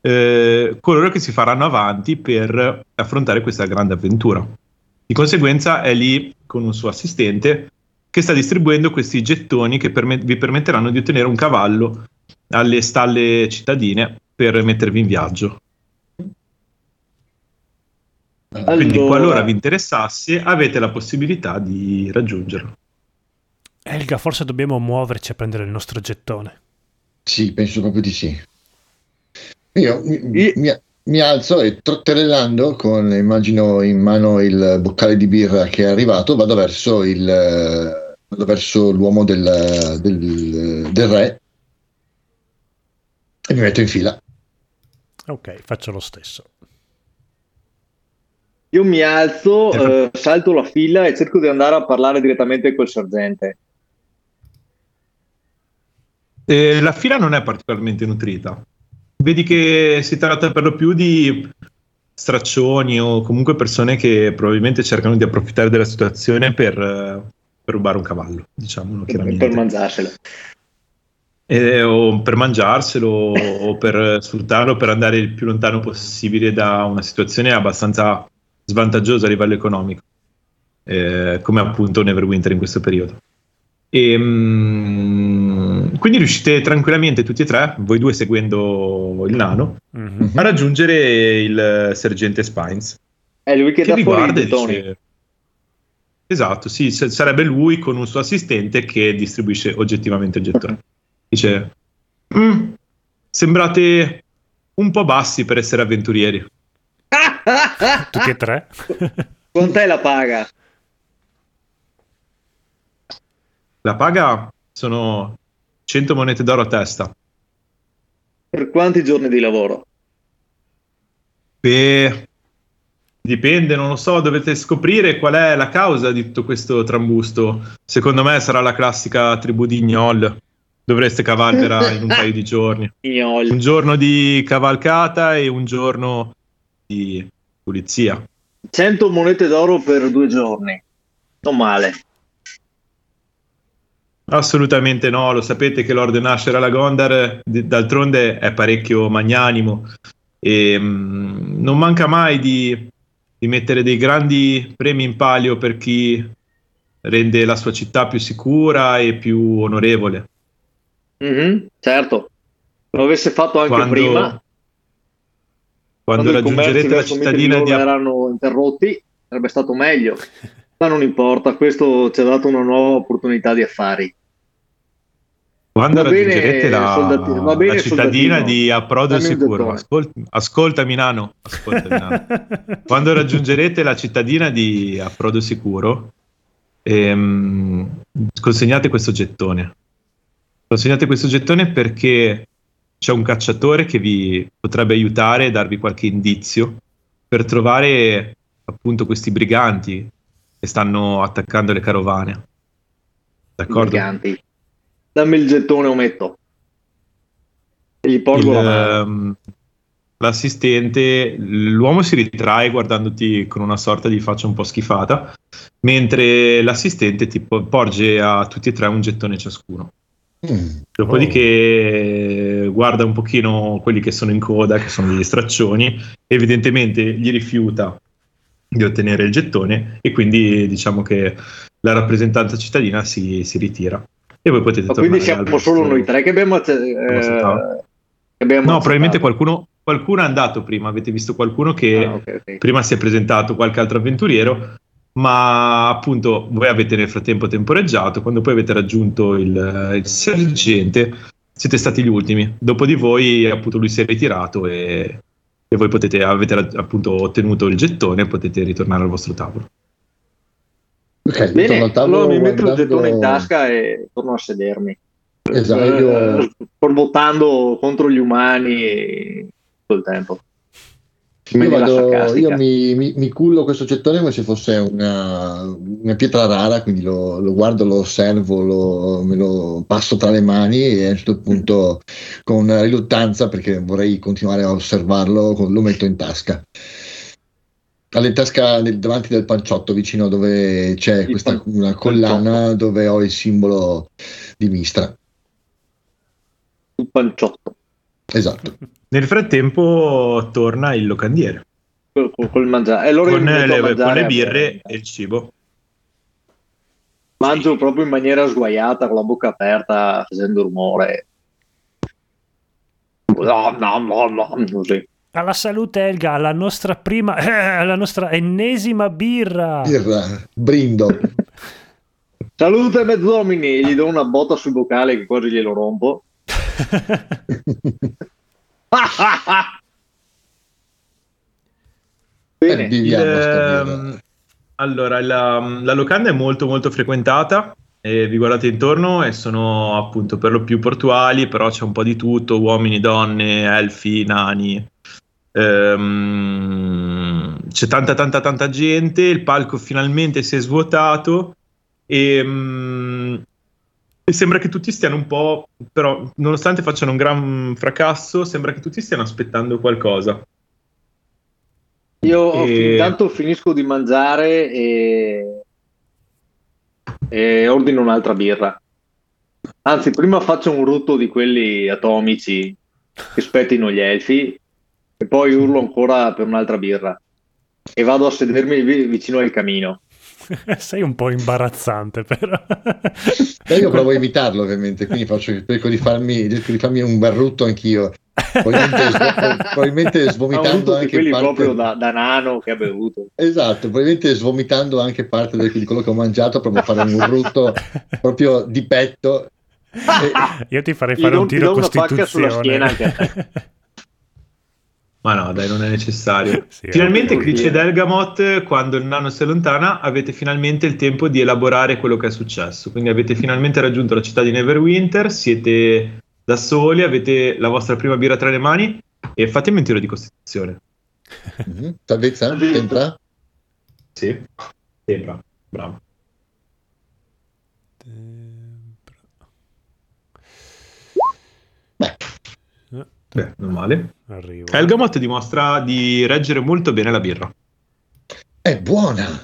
eh, coloro che si faranno avanti per affrontare questa grande avventura. Di conseguenza è lì con un suo assistente che sta distribuendo questi gettoni che perme- vi permetteranno di ottenere un cavallo alle stalle cittadine per mettervi in viaggio. Quindi, Allora. qualora vi interessasse, avete la possibilità di raggiungerlo. Elga, forse dobbiamo muoverci a prendere il nostro gettone. Sì, penso proprio di sì. Io mi, mi- mi alzo e trotterellando con, immagino, in mano il boccale di birra che è arrivato, vado verso, il, vado verso l'uomo del, del- del re e mi metto in fila. Ok, faccio lo stesso. Io mi alzo, eh, salto la fila e cerco di andare a parlare direttamente col sergente. Eh, la fila non è particolarmente nutrita. Vedi che si tratta per lo più di straccioni o comunque persone che probabilmente cercano di approfittare della situazione per, eh, per rubare un cavallo, diciamolo chiaramente. per mangiarselo. Eh, o per mangiarselo o per sfruttarlo per andare il più lontano possibile da una situazione abbastanza svantaggiosa a livello economico, eh, come appunto Neverwinter in questo periodo. E, mm, quindi riuscite tranquillamente tutti e tre, voi due seguendo il nano, Mhm. a raggiungere il sergente Spines È lui che, che vi guarda e dice esatto sì s- sarebbe lui con un suo assistente che distribuisce oggettivamente il gettone dice "Mm, sembrate un po' bassi per essere avventurieri Tutti e tre? Quant'è la paga? la paga sono 100 monete d'oro a testa Per quanti giorni di lavoro? Beh, dipende, non lo so, dovete scoprire qual è la causa di tutto questo trambusto. Secondo me sarà la classica tribù di Gnoll. Dovreste cavarvela in un paio di giorni. Ignol. Un giorno di cavalcata e un giorno di pulizia. 100 monete d'oro per due giorni. Non male. Assolutamente no, lo sapete che Lord Nasher alla Gondar d'altronde è parecchio magnanimo e mm, non manca mai di, di mettere dei grandi premi in palio per chi rende la sua città più sicura e più onorevole. Mhm, certo. Lo avesse fatto anche Quando, prima, quando quando raggiungerete la cittadina di erano interrotti, sarebbe stato meglio. Ma non importa, questo ci ha dato una nuova opportunità di affari. Quando Va bene, raggiungerete la, soldatino, va bene, la cittadina soldatino. di Approdo Dammi Sicuro, ascolta, ascoltami Nano, ascoltami, Nano. Quando raggiungerete la cittadina di Approdo Sicuro, ehm, consegnate questo gettone. Consegnate questo gettone perché c'è un cacciatore che vi potrebbe aiutare e darvi qualche indizio per trovare appunto questi briganti che stanno attaccando le carovane. D'accordo? Briganti. Dammi il gettone ometto. E gli porgo Il, la mano. ehm, l'assistente, l'uomo si ritrae guardandoti con una sorta di faccia un po' schifata, mentre l'assistente ti po- porge a tutti e tre un gettone ciascuno. Mm. Dopodiché guarda un pochino quelli che sono in coda, che sono degli straccioni, evidentemente gli rifiuta di ottenere il gettone e quindi diciamo che la rappresentanza cittadina si, si ritira. E voi potete Ma tornare quindi siamo al solo noi tre che abbiamo, acce- eh, abbiamo No, accettato. probabilmente qualcuno, qualcuno è andato prima, avete visto qualcuno che Ah, ok, ok. prima si è presentato, qualche altro avventuriero, ma appunto voi avete nel frattempo temporeggiato, quando poi avete raggiunto il, il sergente, siete stati gli ultimi. Dopo di voi appunto lui si è ritirato e, e voi potete, avete appunto ottenuto il gettone e potete ritornare al vostro tavolo. Ok, Bene, al tavolo allora mi metto il gettone in tasca e torno a sedermi. Esatto, io- Eh, borbottando contro gli umani tutto il tempo. Io, vado- io mi, mi- mi cullo questo gettone come se fosse una, una pietra rara, quindi lo, lo guardo, lo osservo, lo- me lo passo tra le mani e a un certo punto con riluttanza, perché vorrei continuare a osservarlo, lo metto in tasca. Alle tasca del- davanti del panciotto, vicino dove c'è Il questa pan- una collana dove ho il simbolo di Mistra. Un panciotto. Esatto. Nel frattempo torna il locandiere Col, col- mangiare. E allora io con le, con mangiare le birre e il cibo. Mangio proprio in maniera sguaiata, con la bocca aperta, facendo rumore. No, no, no, no, così. Alla salute Elga, alla nostra prima, eh, alla nostra ennesima birra. Birra, brindo. Salute Mezzodomini, gli do una botta sul boccale che quasi glielo rompo. Bene, Eh, Il, ehm, allora, la, la locanda è molto molto frequentata e vi guardate intorno e sono appunto per lo più portuali, però c'è un po' di tutto, uomini, donne, elfi, nani. Ehm, c'è tanta tanta tanta gente, il palco finalmente si è svuotato e, mm, e sembra che tutti stiano un po', però nonostante facciano un gran fracasso, sembra che tutti stiano aspettando qualcosa. io e- intanto finisco di mangiare e... e ordino un'altra birra. Anzi, prima faccio un rutto di quelli atomici che spettino gli elfi e poi urlo ancora per un'altra birra. E vado a sedermi vi- vicino al camino. Sei un po' imbarazzante, però. E io provo a imitarlo ovviamente, quindi faccio, cerco, di farmi, cerco di farmi un bel rutto anch'io. Probabilmente, svo- svomitando anche quelli parte... proprio da, da nano che ha bevuto. Esatto, probabilmente svomitando anche parte del- di quello che ho mangiato, proprio a fare un rutto proprio di petto. E- Io ti farei fare un ti tiro pacca sulla costituzione. schiena anche a te. Ma no, dai, non è necessario. Sì, finalmente, Crice vuol dire. Delgamot, quando il nano si allontana, avete finalmente il tempo di elaborare quello che è successo. Quindi avete finalmente raggiunto la città di Neverwinter, siete da soli, avete la vostra prima birra tra le mani e fatemi un tiro di costituzione. Mhm. Salvezza? Tempra? Sì. Sembra. Bravo. Beh, non male. Arrivo. Elgamot dimostra di reggere molto bene la birra. è buona,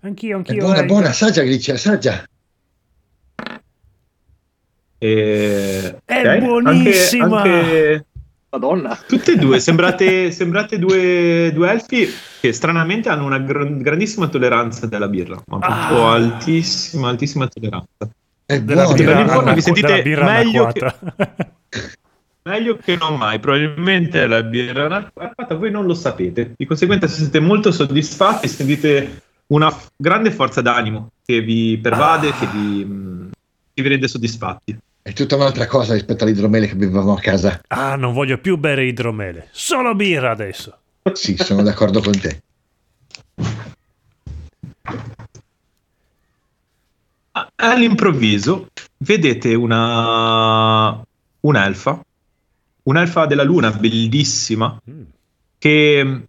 Anch'io, è anch'io. buona, Elga. buona, assaggia Glitch, assaggia. E... È ok, buonissima! Anche, anche Madonna. tutte e due, sembrate, sembrate due, due elfi che stranamente hanno una gr- grandissima tolleranza della birra, ma proprio Ah. altissima, altissima tolleranza. È Della buona. birra- birra, vi sentite della birra meglio anacquata. Meglio che non mai, probabilmente la birra anacquata voi non lo sapete, di conseguenza siete molto soddisfatti, sentite una f- grande forza d'animo che vi pervade, che vi, mh, che vi rende soddisfatti. È tutta un'altra cosa rispetto all'idromele che bevevamo a casa. ah, non voglio più bere idromele. Solo birra adesso. Sì, sono d'accordo con te. A- All'improvviso vedete una un'elfa, un'elfa della luna bellissima Mm. che mh,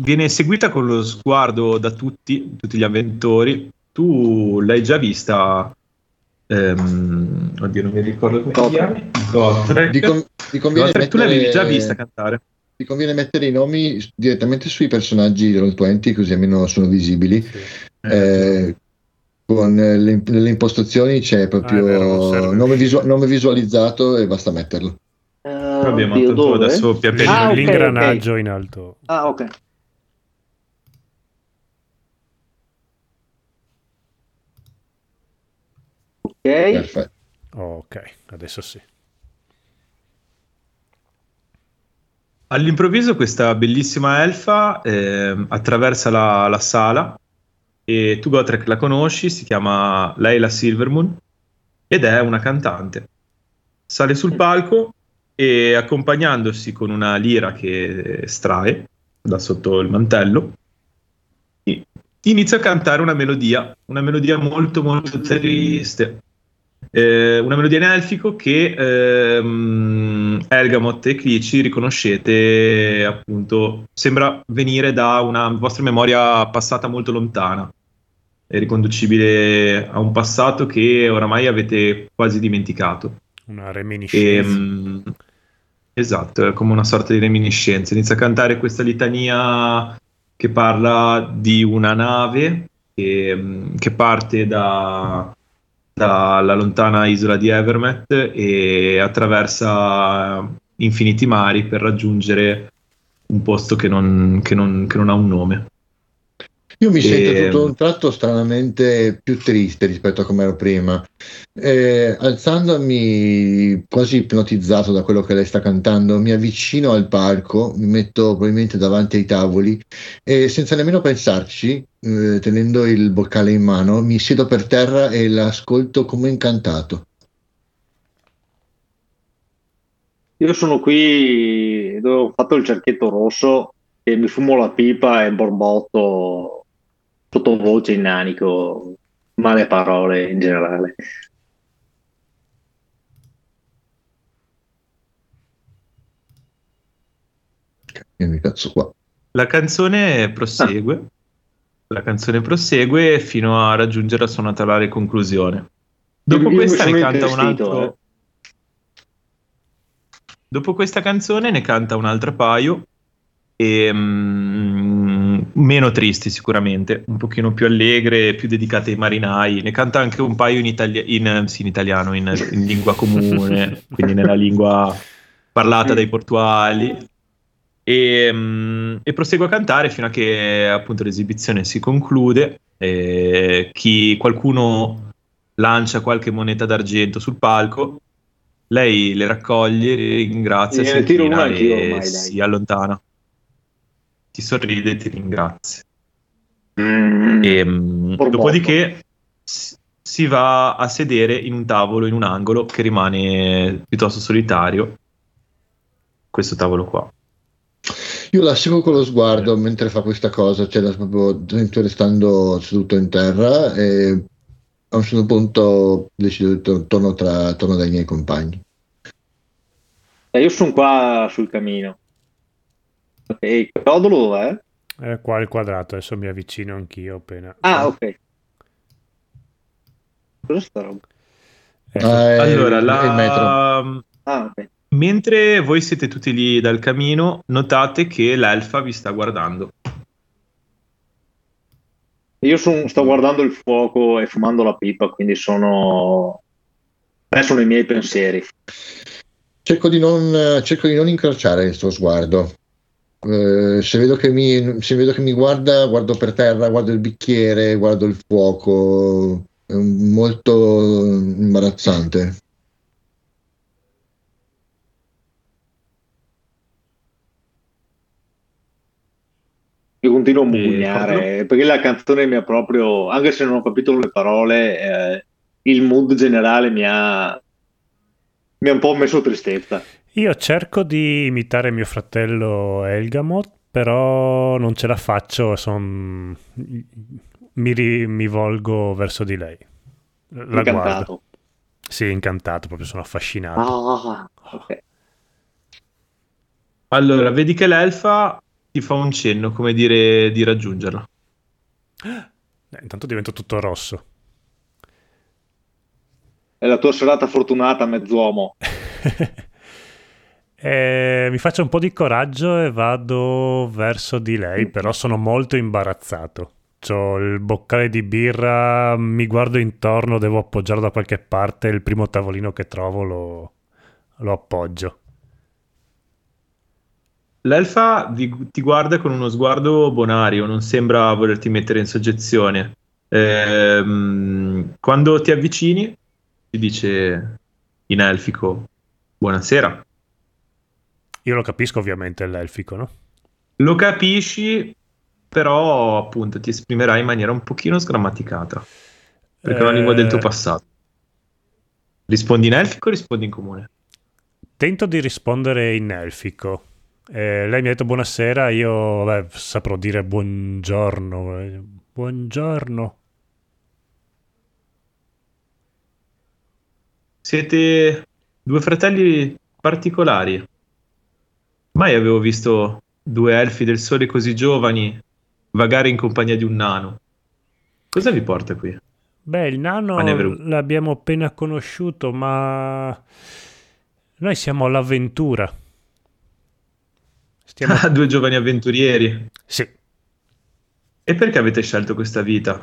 viene seguita con lo sguardo da tutti, tutti gli avventori. Tu l'hai già vista? ehm, oddio, non mi ricordo come si Gotrek. chiami. Gotrek. Vi, con- vi conviene Gotrek, tu l'avevi mettere- già vista cantare. vi conviene mettere i nomi direttamente sui personaggi di Roll20 così almeno sono visibili. Eh, con le, nelle impostazioni c'è proprio Ah, vero, nome, visu- nome visualizzato e basta metterlo. Eh, Vabbè, ma oddio, tanto dove? adesso pian pianino Ah, ok, L'ingranaggio in alto. Ah, ok. Ok, Perfetto. ok, adesso sì. All'improvviso questa bellissima elfa ehm, attraversa la, la sala e tu Gotrek la conosci, si chiama Leila Silvermoon ed è una cantante. Sale sul palco e accompagnandosi con una lira che estrae da sotto il mantello inizia a cantare una melodia, una melodia molto molto triste. Eh, una melodia in elfico che ehm, Elgamot e Clici riconoscete appunto sembra venire da una vostra memoria passata molto lontana è riconducibile a un passato che oramai avete quasi dimenticato una reminiscenza Ehm, esatto, è come una sorta di reminiscenza. Inizia a cantare questa litania che parla di una nave che, mm, che parte da- dalla lontana isola di Evermet e attraversa infiniti mari per raggiungere un posto che non, che non- che non ha un nome. Io mi sento Ehm. tutto un tratto stranamente più triste rispetto a come ero prima. Eh, alzandomi quasi ipnotizzato da quello che lei sta cantando, mi avvicino al palco, mi metto probabilmente davanti ai tavoli e senza nemmeno pensarci, eh, tenendo il boccale in mano, mi siedo per terra e l'ascolto come incantato. Io sono qui dove ho fatto il cerchietto rosso e mi fumo la pipa e borbotto sottovoce in nanico, male parole in generale. Cazzo qua. La canzone prosegue. La canzone prosegue fino a raggiungere la sua naturale conclusione. Dopo questa ne canta un altro. eh. Dopo questa canzone ne canta un altro paio. E, mm, meno tristi sicuramente, un pochino più allegre, più dedicate ai marinai. Ne canta anche un paio in, italia- in, sì, in italiano, in, in lingua comune, quindi nella lingua parlata dai portuali. E, mm, e prosegue a cantare fino a che appunto l'esibizione si conclude. E chi, qualcuno lancia qualche moneta d'argento sul palco, lei le raccoglie, ringrazia, si tiro e si allontana. Ti sorride e ti ringrazia. Mm. E, mm, Borbotto. dopodiché si va a sedere in un tavolo, in un angolo che rimane piuttosto solitario. Questo tavolo qua. Io la seguo con lo sguardo mentre fa questa cosa, cioè la- proprio restando seduto in terra e a un certo punto decido di tor- torno, tra, torno dai miei compagni. Eh, io sono qua sul cammino. Ok, Codolo è qua il quadrato adesso mi avvicino anch'io appena Ah, ok. Cosa sta roba? Eh, Allora, la- è il metro. Ah, ok. mentre voi siete tutti lì dal camino, notate che l'elfa vi sta guardando. Io son- sto guardando il fuoco e fumando la pipa, quindi sono... eh, sono i miei pensieri. Cerco di non, cerco di non incrociare il suo sguardo. Eh, se, vedo che mi, se vedo che mi guarda, guardo per terra, guardo il bicchiere, guardo il fuoco. È molto imbarazzante. Io continuo a E mugugnare, eh, perché la canzone mi ha proprio, anche se non ho capito le parole, eh, il mood generale mi ha, mi ha un po' messo tristezza. Io cerco di imitare mio fratello Elgamot però non ce la faccio son- mi, ri- mi volgo verso di lei la guardo Incantato. sì incantato proprio sono affascinato Ah, ok. Allora, vedi che l'elfa ti fa un cenno, come dire, di raggiungerla. Eh, intanto divento tutto rosso È la tua serata fortunata, mezz'uomo. Eh, mi faccio un po' di coraggio e vado verso di lei, però sono molto imbarazzato. C'ho il boccale di birra, mi guardo intorno, devo appoggiarlo da qualche parte, il primo tavolino che trovo lo, lo appoggio. L'elfa ti guarda con uno sguardo bonario, non sembra volerti mettere in soggezione. Ehm, quando ti avvicini, ti dice in elfico: Buonasera. Io lo capisco ovviamente l'elfico, no? Lo capisci, però appunto ti esprimerai in maniera un pochino sgrammaticata, perché è una lingua del tuo Eh, passato. Rispondi in elfico o rispondi in comune? Tento di rispondere in elfico. Eh, lei mi ha detto buonasera, io vabbè, saprò dire buongiorno. eh, Buongiorno. siete due fratelli particolari. Mai avevo visto due elfi del sole così giovani vagare in compagnia di un nano. Cosa vi porta qui? Beh, il nano l'abbiamo appena conosciuto, ma noi siamo all'avventura. Stiamo... Ah, due giovani avventurieri. Sì, E perché avete scelto questa vita?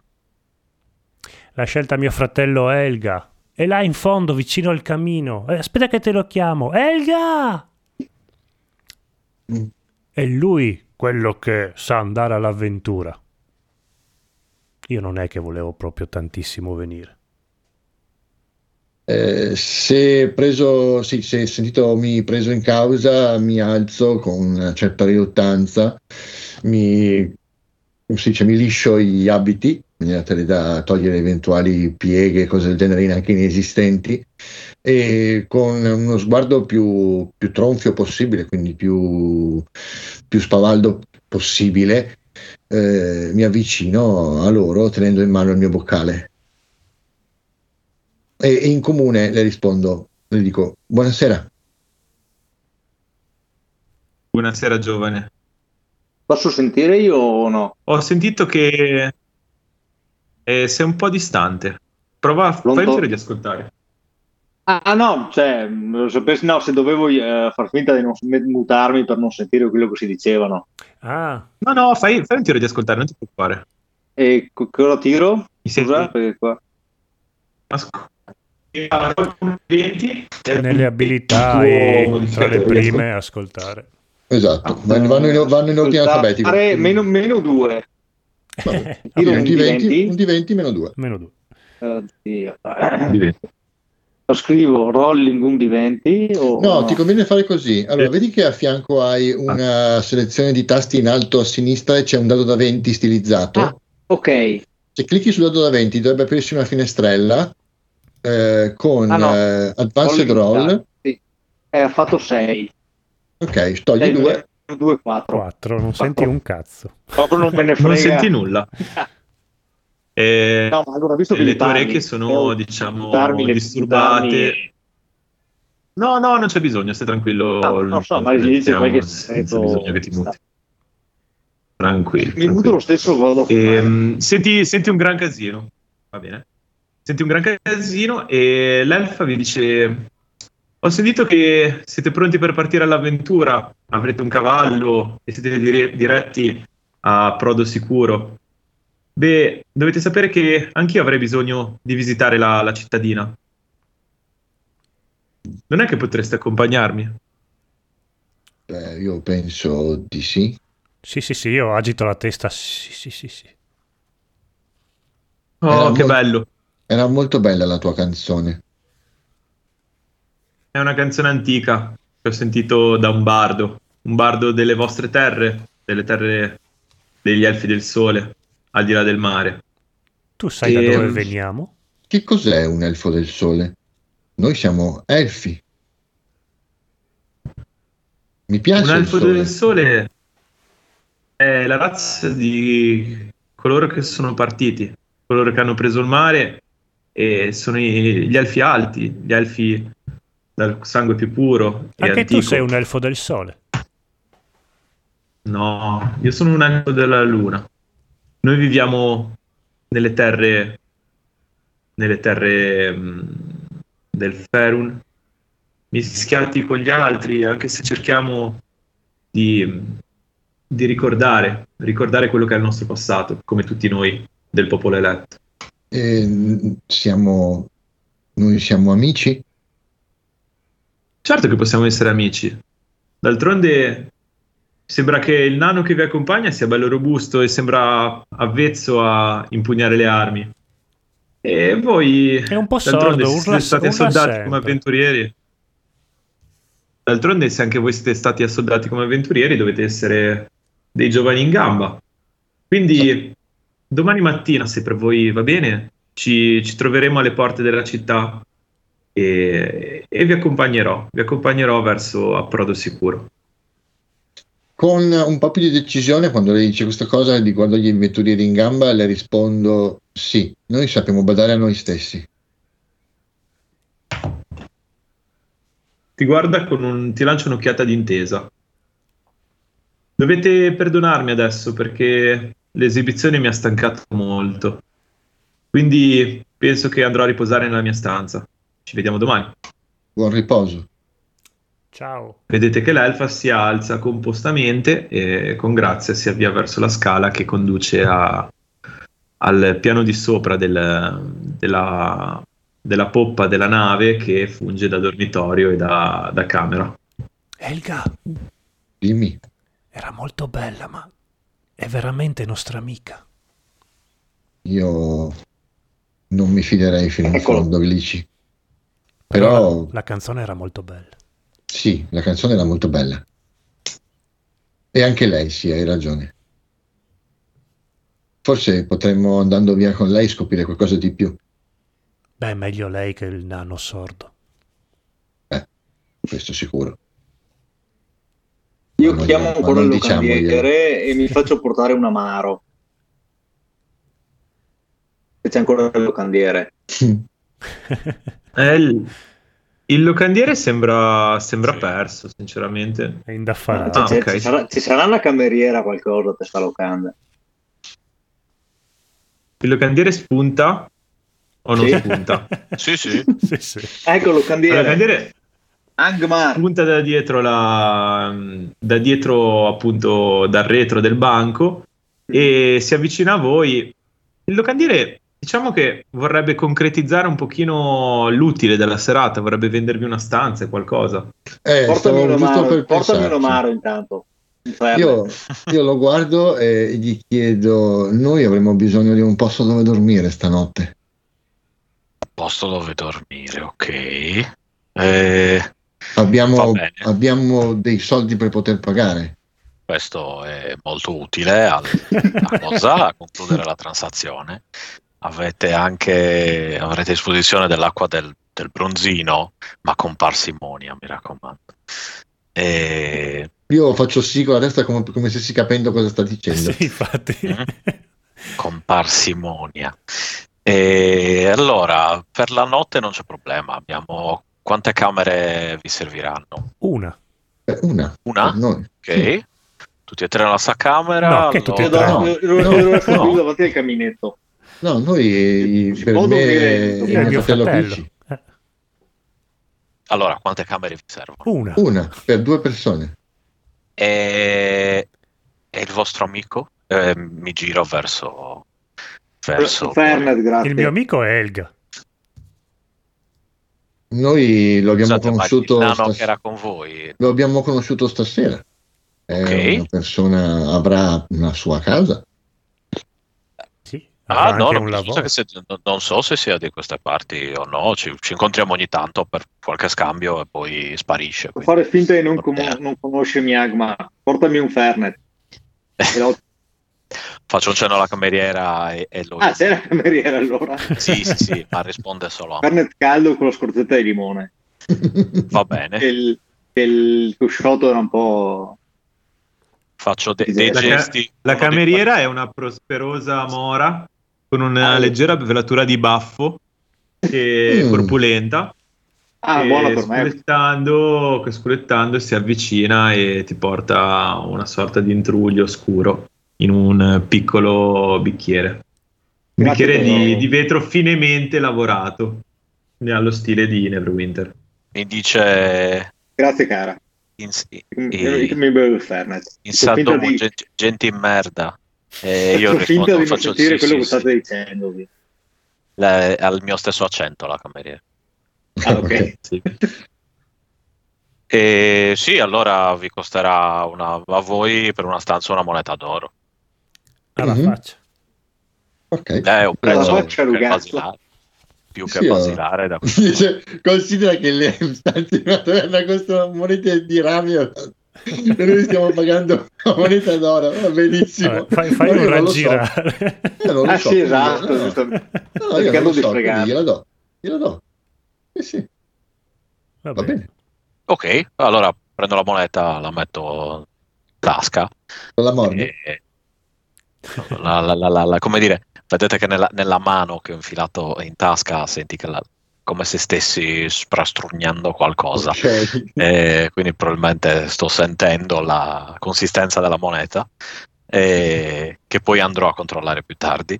l'ha scelta mio fratello Elga. È là in fondo, vicino al camino. Eh, aspetta che te lo chiamo. Elga! È lui quello che sa andare all'avventura. Io non è che volevo proprio tantissimo venire. Eh, se preso, sì, se sentitomi preso in causa, mi alzo con una certa riluttanza, mi, dice, mi liscio gli abiti, tale da togliere eventuali pieghe e cose del genere anche inesistenti, e con uno sguardo più, più tronfio possibile, quindi più, più spavaldo possibile, eh, mi avvicino a loro tenendo in mano il mio boccale. E, e in comune le rispondo, le dico buonasera. Buonasera, giovane. Posso sentire io o no? Ho sentito che eh, sei un po' distante. Prova a fai Pronto? il giro di ascoltare. Ah no, cioè, sapessi, no, se dovevo eh, far finta di non mutarmi per non sentire quello che si dicevano. Ah, No, no, fai, fai un tiro di ascoltare, non ti preoccupare. E co- cosa tiro? Mi senti? Scusa, perché qua... Ascolta. Nelle abilità Tuo e tra le prime ascoltare. Esatto, vanno, vanno in, vanno in ordine alfabetico. Fare meno, meno due. Vabbè. Tiro un un D20, D20. un D20 meno 2. Meno due. Oddio. ascoltare. Lo scrivo rolling un D20 o No, ti conviene fare così. Allora, vedi che a fianco hai una selezione di tasti in alto a sinistra e c'è un dado da 20 stilizzato. Ah. Ok, Se clicchi sul dado da 20 dovrebbe aprirsi una finestrella eh, con Ah, no. eh, Advanced Roll Roll. sì. Eh, ha fatto 6. Ok, togli 2. 2, 4. 4, non senti un cazzo. Proprio non me ne frega. Non senti nulla. Eh, No, ma allora, visto che le tue orecchie sono, diciamo, darmi disturbate. darmi- No, no, non c'è bisogno, stai tranquillo. No, non so, ma gli dice Siamo qualche senza segreto- bisogno che ti muti. Tranquillo. Mi muto lo stesso vado fare. Ehm, senti, senti un gran casino, va bene? Senti un gran casino e l'elfa vi dice: Ho sentito che siete pronti per partire all'avventura, avrete un cavallo e siete dire- diretti a Prodo Sicuro. Beh, dovete sapere che anch'io avrei bisogno di visitare la, la cittadina. Non è che potreste accompagnarmi? Beh, io penso di sì. Sì, sì, sì, io agito la testa. Sì, sì, sì, sì. Oh, Era che molto- bello! Era molto bella la tua canzone. È una canzone antica che ho sentito da un bardo, un bardo delle vostre terre, delle terre degli elfi del sole, al di là del mare. Tu sai da Ehm, dove veniamo? Che cos'è un elfo del sole? Noi siamo elfi. Mi piace Un il elfo sole. del sole è la razza di coloro che sono partiti, coloro che hanno preso il mare e sono gli elfi alti, gli elfi dal sangue più puro e Anche tu antico. sei un elfo del sole. No, io sono un elfo della luna. Noi viviamo nelle terre, nelle terre mh, del Ferun, mischiati con gli altri, anche se cerchiamo di, di ricordare, ricordare quello che è il nostro passato, come tutti noi del popolo eletto. E, mm, siamo, noi siamo amici? Certo che possiamo essere amici. D'altronde sembra che il nano che vi accompagna sia bello robusto e sembra avvezzo a impugnare le armi. E voi È un po' sordo, urla- urla assoldati sempre. come avventurieri. D'altronde se anche voi siete stati assoldati come avventurieri dovete essere dei giovani in gamba. Quindi domani mattina, se per voi va bene, ci, ci troveremo alle porte della città e, e vi accompagnerò, vi accompagnerò verso approdo sicuro. Con un po' più di decisione, quando lei dice questa cosa di guardo gli avventurieri in gamba, le rispondo sì, noi sappiamo badare a noi stessi. ti guarda con un... ti lancia un'occhiata d'intesa. Dovete perdonarmi adesso perché l'esibizione mi ha stancato molto. Quindi penso che andrò a riposare nella mia stanza. Ci vediamo domani. Buon riposo. Ciao. Vedete che l'elfa si alza compostamente e con grazia si avvia verso la scala che conduce a- al piano di sopra del- della, della poppa della nave che funge da dormitorio e da, da camera. Elga Dimmi. era molto bella, ma è veramente nostra amica. Io non mi fiderei fino in Eccolo. fondo, Glici. Però la, la canzone era molto bella. sì, la canzone era molto bella. E anche lei, sì, hai ragione. Forse potremmo, andando via con lei, scoprire qualcosa di più. Beh, meglio lei che il nano sordo. Questo sicuro. Io Ma non- chiamo ma ancora il locandiere e mi faccio portare un amaro. Se c'è ancora il locandiere. Eh, il, il locandiere sembra, sembra Sì. perso, sinceramente. è indaffarato. Ah, c'è- ok. ci, sarà, ci sarà una cameriera qualcosa per sta locanda. Il locandiere spunta o non Sì. spunta? Sì, sì. sì, sì. Ecco il Il locandiere. locandiere Angmar. spunta da dietro, la, da dietro appunto dal retro del banco e si avvicina a voi. Il locandiere diciamo che vorrebbe concretizzare un pochino l'utile della serata, vorrebbe vendervi una stanza e qualcosa. Eh, Portami un per portami un amaro intanto. Io, io lo guardo e gli chiedo: Noi avremo bisogno di un posto dove dormire stanotte. Posto dove dormire, ok. Eh, Abbiamo, abbiamo dei soldi per poter pagare. questo è molto utile al- alla cosa, a concludere la transazione. Avete anche avrete a disposizione dell'acqua del, del bronzino, ma con parsimonia, mi raccomando. E... Io faccio sì con la testa come, come se si capendo cosa sta dicendo. Sì, infatti. Mm. con parsimonia. E allora, per la notte non c'è problema. Abbiamo quante camere vi serviranno? Una. Eh, Una. Una? Ok. Tutti e tre nella stessa camera. No, che tutti e tre. no. No, no. qui davanti al caminetto. No, noi per può me e dormire È il mio fratello fratello. Allora, quante camere vi servono? una. Una per due persone. E, e il vostro amico? Eh, mi giro verso. verso Fernet, grazie. Il mio amico è Elga. Noi lo abbiamo Scusate, conosciuto il nano stas- che era con voi. lo abbiamo conosciuto stasera. È Ok. una persona avrà una sua casa. Ah, no, non, che se- non- so se sia di queste parti o no. Ci, ci incontriamo ogni tanto per qualche scambio e poi sparisce. Può quindi- fare finta di non, com- non conoscermi Agmar. Portami un Fernet. Lo- Faccio un cenno alla cameriera e, e lo Ah, sei la cameriera allora. Sì, sì, sì, ma risponde solo a me. Fernet caldo con la scorzetta di limone. Va bene. il, il cusciotto era un po'... Faccio de- dei La, ca- gesti. la uno dei cameriera è una prosperosa mora con una Ah, leggera velatura di baffo e Mm. corpulenta. Ah, e buona per me. sculettando, che sculettando si avvicina e ti porta una sorta di intruglio scuro in un piccolo bicchiere. Un bicchiere di, di vetro finemente lavorato, allo stile di Neverwinter. Mi dice Grazie cara. in, in, il Fernet. in Faccio finta sardo di- gente, gente in merda. E io finta di non faccio sentire sì, quello sì, che state sì. dicendovi. Le- ha il mio stesso accento la cameriera. Ah, ok. Sì. E sì, allora vi costerà una, a voi per una stanza una moneta d'oro. Alla Mhm. faccia. Ok. Eh, un prezzo faccia, più che ragazzo. basilare, più che Sì, oh. basilare da Dice, considera che le stanze di una taverna costano monete di rami e noi stiamo pagando una moneta d'oro. Va benissimo. Fai, fai un io non lo so. raggirare. Io non lo Ah so, sì, esatto. no, no. giustamente. No, io non lo so, gliela do. Gliela do. Sì, sì, Va va bene. bene. Ok, allora prendo la moneta, la metto in tasca. Non la mordi. E, la- la- la- la- la- come dire, vedete che nella, nella mano che ho infilato in tasca senti che la, come se stessi sprastrugnando qualcosa. Ok. E quindi probabilmente sto sentendo la consistenza della moneta e che poi andrò a controllare più tardi.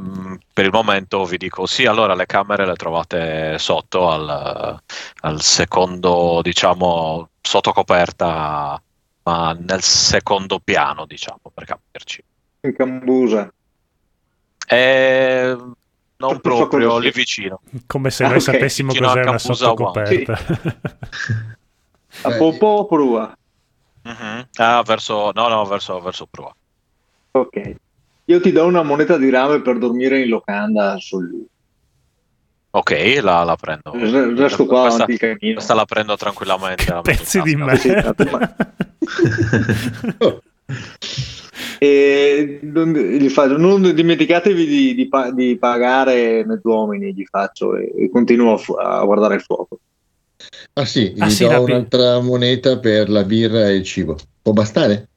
Mm, per il momento vi dico sì, allora le camere le trovate sotto al, al secondo, diciamo, sotto coperta, ma nel secondo piano, diciamo, per capirci. In Cambusa. E non proprio lì vicino. Come se Ah, noi ok, sapessimo vicino cos'è a una sottocoperta. A Eh, Popò o Prua? Mhm. Ah, verso, no, no, verso, verso prua. Ok. Io ti do una moneta di rame per dormire in locanda sul... Ok, la, la prendo. Resto qua questa, avanti il cammino. questa la prendo tranquillamente. Che la pezzi di tasca. merda. E non, gli faccio, non dimenticatevi di, di di pagare mezzuomini, gli faccio e, e continuo a, fu- a guardare il fuoco. Ah sì, gli Ah, sì, do un'altra moneta per la birra e il cibo. Può bastare?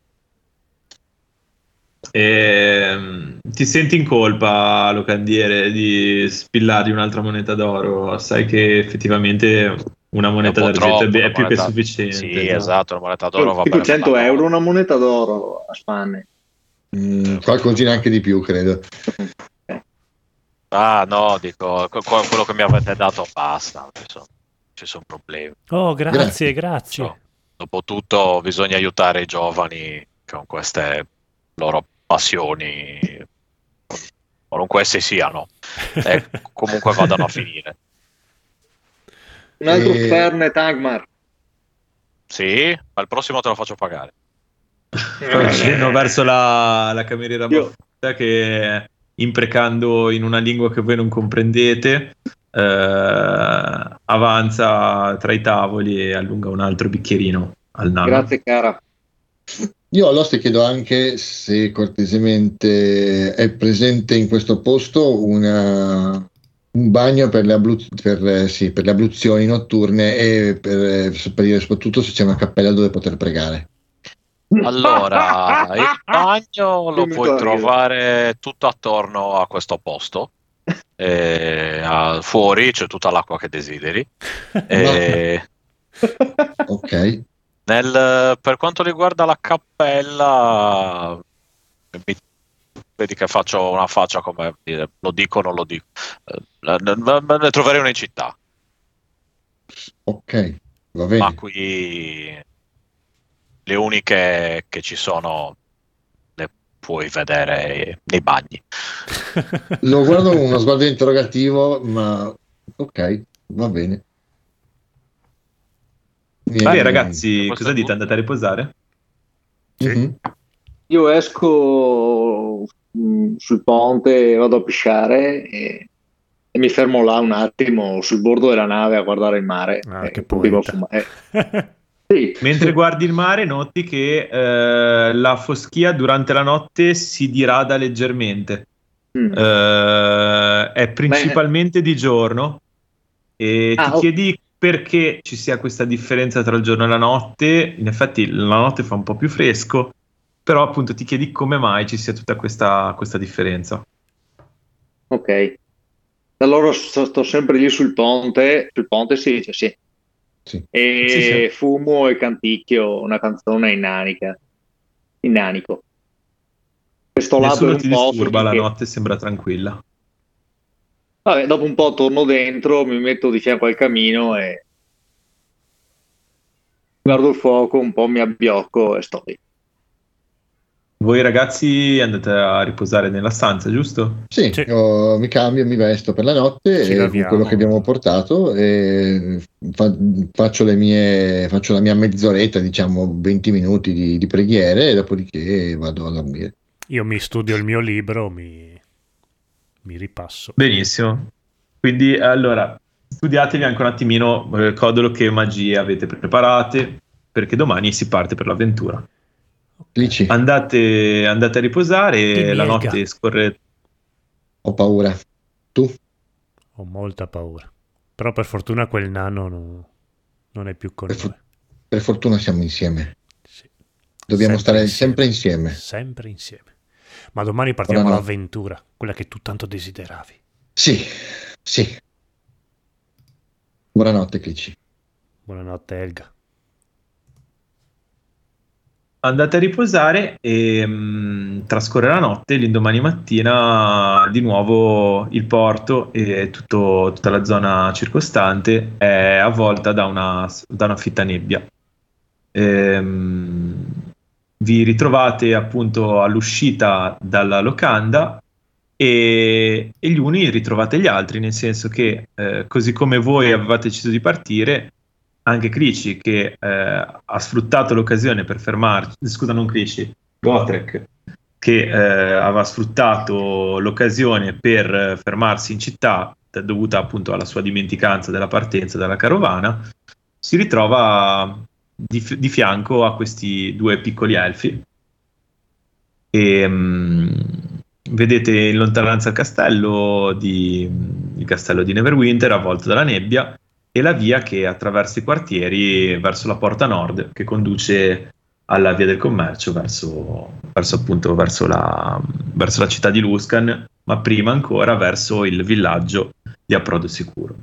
Ehm, ti senti in colpa, locandiere, di spillargli un'altra moneta d'oro? Sai che effettivamente una moneta un d'argento è, è una più che sufficiente. Sì, no? esatto, la moneta d'oro va bene. 100 per euro una moneta d'oro a spanne. Mm, qualcosina anche di più, credo. Ah, no, dico, que- que- quello che mi avete dato basta. Ci sono, ci sono problemi. Oh, grazie, Grazie. grazie. So, dopotutto bisogna aiutare i giovani con queste loro passioni, qualunque esse siano, e comunque vadano a finire. Un altro E- Fernet Agmar. Sì, ma il prossimo te lo faccio pagare. Fa un cenno verso la, la cameriera Io- Baffuta che imprecando in una lingua che voi non comprendete eh, avanza tra i tavoli e allunga un altro bicchierino al nano. Grazie cara. Io all'oste chiedo anche se cortesemente è presente in questo posto una- un bagno per le, ablu- per, eh, sì, per le abluzioni notturne e per, eh, per dire soprattutto se c'è una cappella dove poter pregare. Allora, il bagno lo puoi trovare tutto attorno a questo posto. E, a- fuori c'è tutta l'acqua che desideri. E Ok, nel- per quanto riguarda la cappella, mi- vedi che faccio una faccia come dire, lo dico o non lo dico. Eh, ne- una in città, ok, va ma bene. qui le uniche che ci sono le puoi vedere nei bagni. Lo guardo con uno sguardo interrogativo, ma ok, va bene. Beh, Niente. ragazzi, cosa dite? Andate a riposare? Mhm. Io esco mm, sul ponte, vado a pisciare e, e mi fermo là un attimo sul bordo della nave a guardare il mare. Ah, e che continuo a poeta. fumare. Eh, sì. Mentre guardi il mare, noti che eh, la foschia durante la notte si dirada leggermente. Mm. Eh, è principalmente di giorno e Ah, ti oh. chiedi perché ci sia questa differenza tra il giorno e la notte. In effetti, la notte fa un po' più fresco, però appunto ti chiedi come mai ci sia tutta questa, questa differenza. Ok. Allora sto, sto sempre lì sul ponte, sul ponte si dice sì. Sì. E Sì, sì. fumo e canticchio una canzone innanica. Innanico. E sto là per Nessuno un po' disturba, la finché- notte sembra tranquilla. Vabbè, dopo un po' torno dentro, mi metto di fianco al camino e guardo il fuoco, un po' mi abbiocco e sto lì. Voi ragazzi andate a riposare nella stanza, giusto? Sì, Sì. io mi cambio, mi vesto per la notte Ci e laviamo. quello che abbiamo portato e fa- faccio, le mie, faccio la mia mezz'oretta, diciamo 20 minuti di, di preghiere e dopodiché vado a dormire. Io mi studio il mio libro, mi, mi ripasso. Benissimo. Quindi allora studiatevi anche un attimino eh, codolo che magie avete preparate perché domani si parte per l'avventura. Andate, andate a riposare, Ti la notte scorre. ho paura. Tu? Ho molta paura. Però per fortuna quel nano no- non è più con Per noi. fu- Per fortuna siamo insieme. Sì. Dobbiamo Sempre stare insieme. sempre insieme. Sempre insieme. Ma domani partiamo Buonanotte. all'avventura, quella che tu tanto desideravi. Sì, sì. Buonanotte, Clicci. Buonanotte, Elga. Andate a riposare e mh, trascorre la notte. L'indomani mattina, di nuovo, il porto e tutto- tutta la zona circostante è avvolta da una, da una fitta nebbia. Ehm, vi ritrovate appunto all'uscita dalla locanda e, e gli uni ritrovate gli altri, nel senso che eh, così come voi avevate deciso di partire, anche Crici che eh, ha sfruttato l'occasione per fermarci, scusa non Crici, Gotrek che eh, aveva sfruttato l'occasione per fermarsi in città dovuta appunto alla sua dimenticanza della partenza della carovana, si ritrova di, fi- di fianco a questi due piccoli elfi. E mm, vedete in lontananza il castello di, il castello di Neverwinter avvolto dalla nebbia e la via che attraversa i quartieri verso la porta nord che conduce alla via del commercio verso, verso appunto verso la, verso la città di Luscan, ma prima ancora verso il villaggio di approdo sicuro.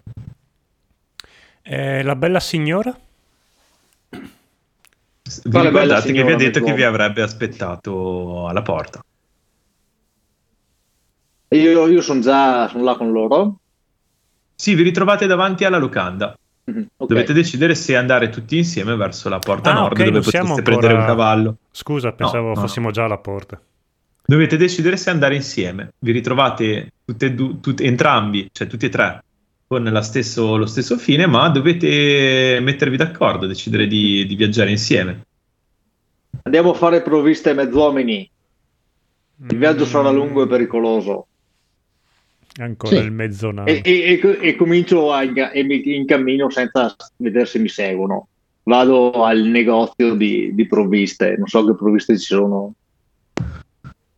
Eh, la bella signora? Vi ricordate che vi ha detto che vi avrebbe aspettato alla porta? Io, io sono già sono là con loro. Sì, vi ritrovate davanti alla locanda. Mhm, ok. Dovete decidere se andare tutti insieme verso la porta Ah, nord ok, dove potete siamo prendere un ancora- cavallo. Scusa, pensavo no, no. fossimo già alla porta. Dovete decidere se andare insieme. Vi ritrovate tutte e du- tutte- entrambi, cioè tutti e tre, con la stesso- lo stesso fine, ma dovete mettervi d'accordo, decidere di, di viaggiare insieme. Andiamo a fare provviste mezzuomini. Il viaggio sarà lungo e pericoloso. Ancora Sì. il mezzonano. E, e- e- e comincio a e mi incammino senza vedere se mi seguono. Vado al negozio di, di provviste, non so che provviste ci sono.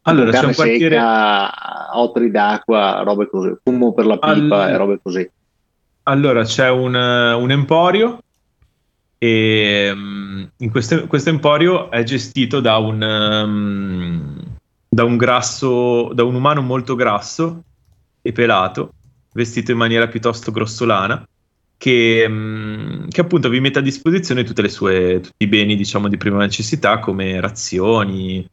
Allora, c'è Carne un quartiere. secca, otri d'acqua, robe così, fumo per la pipa Al- e robe così. Allora, c'è un, un emporio e mm, in questo, questo emporio è gestito da un, ehm, da un grasso, da un umano molto grasso e pelato, vestito in maniera piuttosto grossolana, che, mm, che appunto vi mette a disposizione tutte le sue, tutti i beni, diciamo, di prima necessità, come razioni,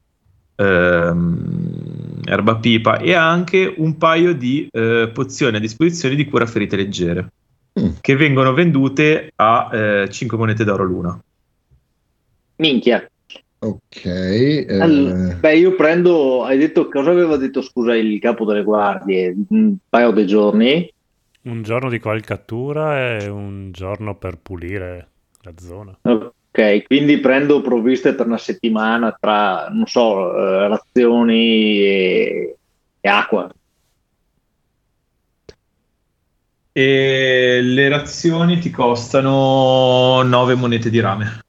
ehm, erba pipa e anche un paio di eh, pozioni a disposizione di cura ferite leggere Mm. che vengono vendute a 5 monete d'oro l'una. Minchia. Ok. eh, All- beh, io prendo, hai detto, cosa aveva detto, scusa, il capo delle guardie? Un paio di giorni? Un giorno di cavalcatura e un giorno per pulire la zona. Ok, quindi prendo provviste per una settimana tra, non so, eh, razioni e, e acqua. E le razioni ti costano 9 monete di rame.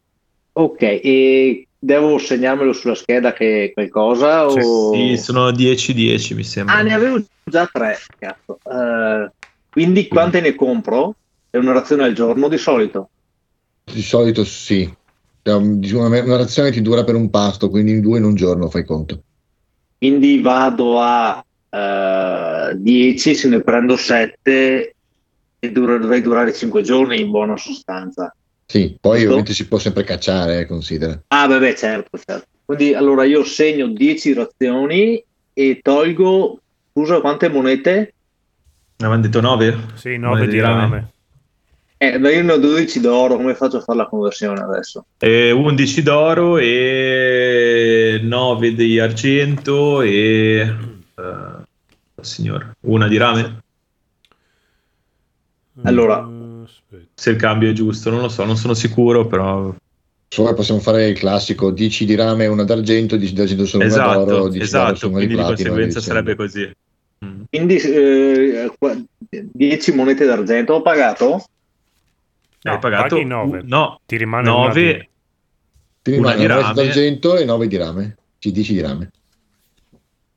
Ok, e devo segnarmelo sulla scheda che qualcosa? Sì, o... Sì, sono 10-10 mi sembra. Ah, ne avevo già tre, cazzo. Eh, quindi quante ne compro? È una razione al giorno di solito. di solito sì. Cioè, diciamo, Una, una razione ti dura per un pasto, quindi in due in un giorno fai conto. Quindi vado a eh, 10, se ne prendo 7 e dura- dovrei durare 5 giorni in buona sostanza. Sì, poi Giusto? ovviamente si può sempre cacciare, eh, considera. Ah, beh, beh, certo, certo. Quindi allora io segno 10 razioni e tolgo, scusa, quante monete? Avevano detto 9? Sì, 9 di rame. Eh, beh, io ne ho 12 d'oro, come faccio a fare la conversione adesso? E 11 d'oro e 9 di argento e... eh, signora, una di rame? Allora. Eh. Se il cambio è giusto, non lo so, non sono sicuro, però... Solo possiamo fare il classico 10 di rame e una d'argento, 10 d'argento sono una Esatto, d'oro, 10 d'oro esatto, sono una di quindi di platino. conseguenza sarebbe così. Mm. Quindi eh, qua- 10 monete d'argento ho pagato? No, Hai pagato paghi 9. No, Ti rimane una 9 di- Ti Una rimangono di 9 rame. d'argento e 9 di rame. Sì, 10 di rame.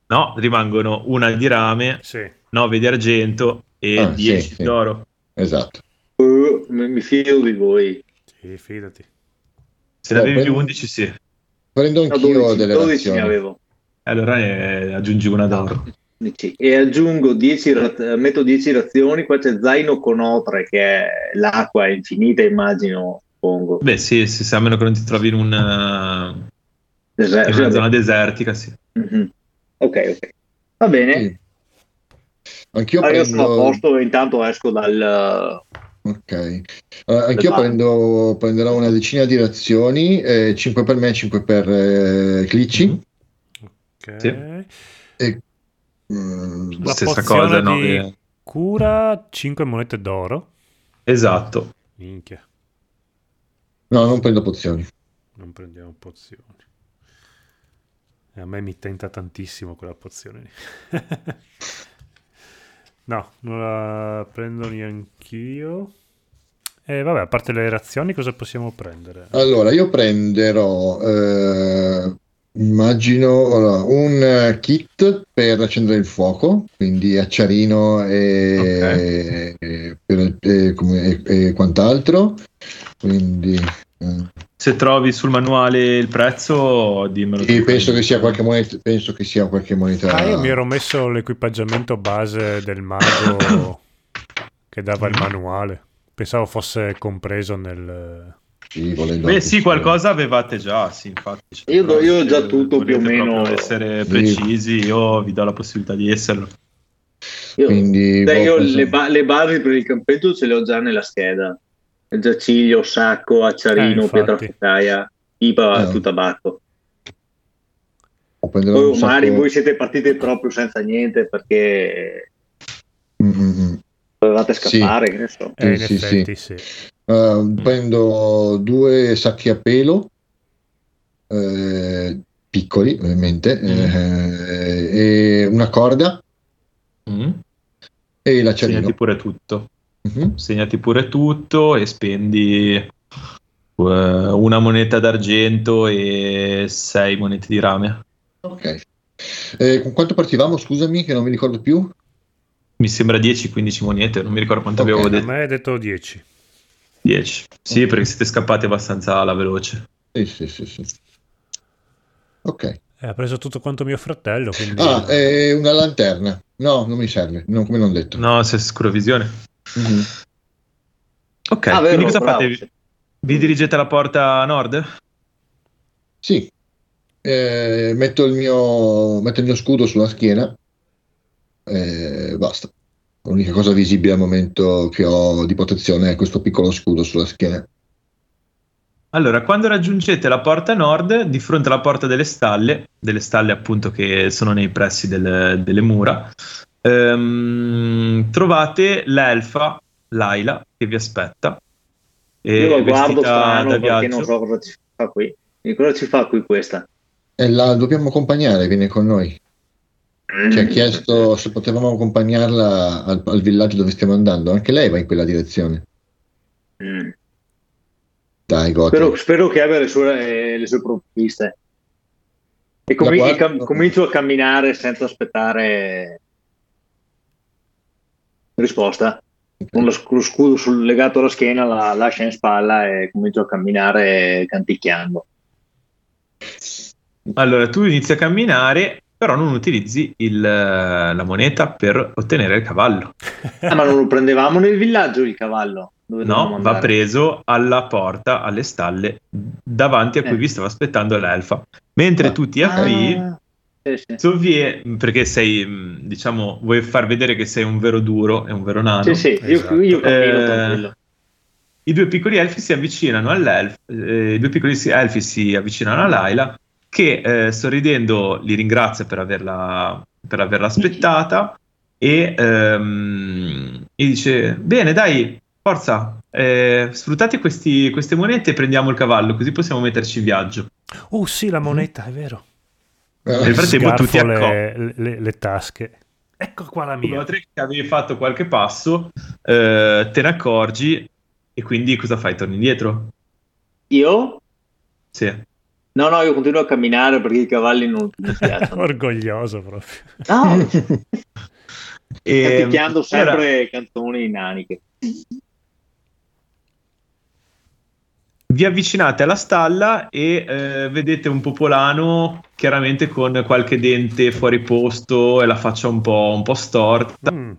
No, rimangono una di rame, Sì. 9 di argento e Ah, 10 sì, sì. d'oro. Esatto. Eh, mi, fido di voi. Sì, fidati. Se ne avevi prendi- 11, sì. Prendo No, anch'io 12, delle 12 ne avevo. Allora eh, aggiungi una d'oro. E aggiungo 10, ra- metto 10 razioni, qua c'è zaino con otre, che è l'acqua è infinita, immagino, suppongo. Beh, sì, sì, sì, a meno che non ti trovi in, un, eh, Dese- in una zona desertica, sì. Mhm. Ok, ok. Va bene. Sì. Anch'io Allora, io sono a prendo... posto e intanto esco dal... Ok. Eh, anch'io Esatto. prendo, prenderò una decina di razioni, 5 per me, 5 per eh, Clicci. Mhm. Ok. Sì. E, mm, La Stessa cosa, no? di Eh, cura 5 monete d'oro. Esatto. Minchia, no, non prendo pozioni. non prendiamo pozioni. E a me mi tenta tantissimo quella pozione lì. no, non la prendo neanch'io. E vabbè, a parte le razioni, cosa possiamo prendere? Allora, io prenderò, eh, immagino, allora, un eh, kit per accendere il fuoco, quindi acciarino e, e- per- e come- e- e quant'altro. Quindi eh, Se trovi sul manuale il prezzo, dimmelo. sì, penso che sia qualche moneta, penso che sia qualche moneta. Ah, io mi ero messo l'equipaggiamento base del mago che dava il manuale. Pensavo fosse compreso nel... Sì, volendo Beh, sì, qualcosa avevate già, sì, infatti. Cioè, Io do- io ho già tutto più o meno- proprio essere Sì. precisi, io vi do la possibilità di esserlo. Io, Quindi, Beh, boh, io le, ba- le basi per il campeggio ce le ho già nella scheda. Giaciglio, sacco, Eh, acciarino, Eh. più tabacco. o prenderò Poi un magari sacco- voi siete partiti proprio senza niente perché Mm, mm, mm. dovevate Sì. scappare, che ne so. Eh, in sì, effetti sì. Uh, prendo due sacchi a pelo eh, piccoli ovviamente eh, e una corda Mm? e l'acciarino Segnati pure tutto. Mhm. Segnati pure tutto e spendi eh, una moneta d'argento e sei monete di rame. ok Eh, con quanto partivamo scusami che non mi ricordo più Mi sembra 10-15 monete, non mi ricordo quanto Ok. avevo A detto. me hai detto 10. 10. Sì, perché siete scappati abbastanza alla veloce. sì sì sì, sì. ok Eh, ha preso tutto quanto mio fratello, quindi... ah e una lanterna no non mi serve non, come non detto No, se scrovisione. Mhm. Ok, Ah, vero, quindi cosa bravo, fate? Vi dirigete alla porta nord? sì Eh, metto il mio metto il mio scudo sulla schiena e basta L'unica cosa visibile al momento che ho di protezione è questo piccolo scudo sulla schiena. Allora, quando raggiungete la porta nord, di fronte alla porta delle stalle, delle stalle appunto che sono nei pressi del- delle mura, ehm, trovate l'elfa Laila che vi aspetta. E Io lo guardo strano perché viaggio. non so cosa ci fa qui. E cosa ci fa qui questa? E la dobbiamo accompagnare, viene con noi. Ci ha chiesto se potevamo accompagnarla al, al villaggio dove stiamo andando. Anche lei va in quella direzione. Mm. Dai. Spero, spero che abbia le sue, eh, le sue provviste. E La e cam- comincio a camminare senza aspettare risposta. Con lo, sc- lo scudo sul- legato alla schiena, la lascia in spalla e comincio a camminare canticchiando. Allora, tu inizi a camminare, però non utilizzi il- la moneta per ottenere il cavallo. Ah, ma non lo prendevamo nel villaggio il cavallo? Dove No, va preso alla porta, alle stalle, davanti a cui Eh. vi stava aspettando l'elfa. Mentre Ah. tu ti avvii, Ah, sì, sì. sovvie- perché sei, mh, diciamo, vuoi far vedere che sei un vero duro e un vero nano. Sì, sì, io, Esatto. io cammino Eh, tranquillo. I due piccoli elfi si avvicinano all'elf, eh, i due piccoli elfi si avvicinano a Laila, che eh, sorridendo li ringrazia per averla, per averla aspettata e ehm, gli dice: Bene, dai, forza, eh, sfruttate questi- queste monete e prendiamo il cavallo, così possiamo metterci in viaggio. Oh sì, la moneta, è vero. Nel Eh, frattempo tu ti Sgarfo accoppi. le, le- le tasche. Ecco qua la mia. Che avevi fatto qualche passo, eh, te ne accorgi e quindi cosa fai? Torni indietro? Io? Sì. No, no, io continuo a camminare perché i cavalli non mi piacciono. Orgoglioso proprio. No, E, canticchiando sempre allora, canzoni naniche. Vi avvicinate alla stalla e eh, vedete un popolano chiaramente con qualche dente fuori posto e la faccia un po', un po storta. Mm.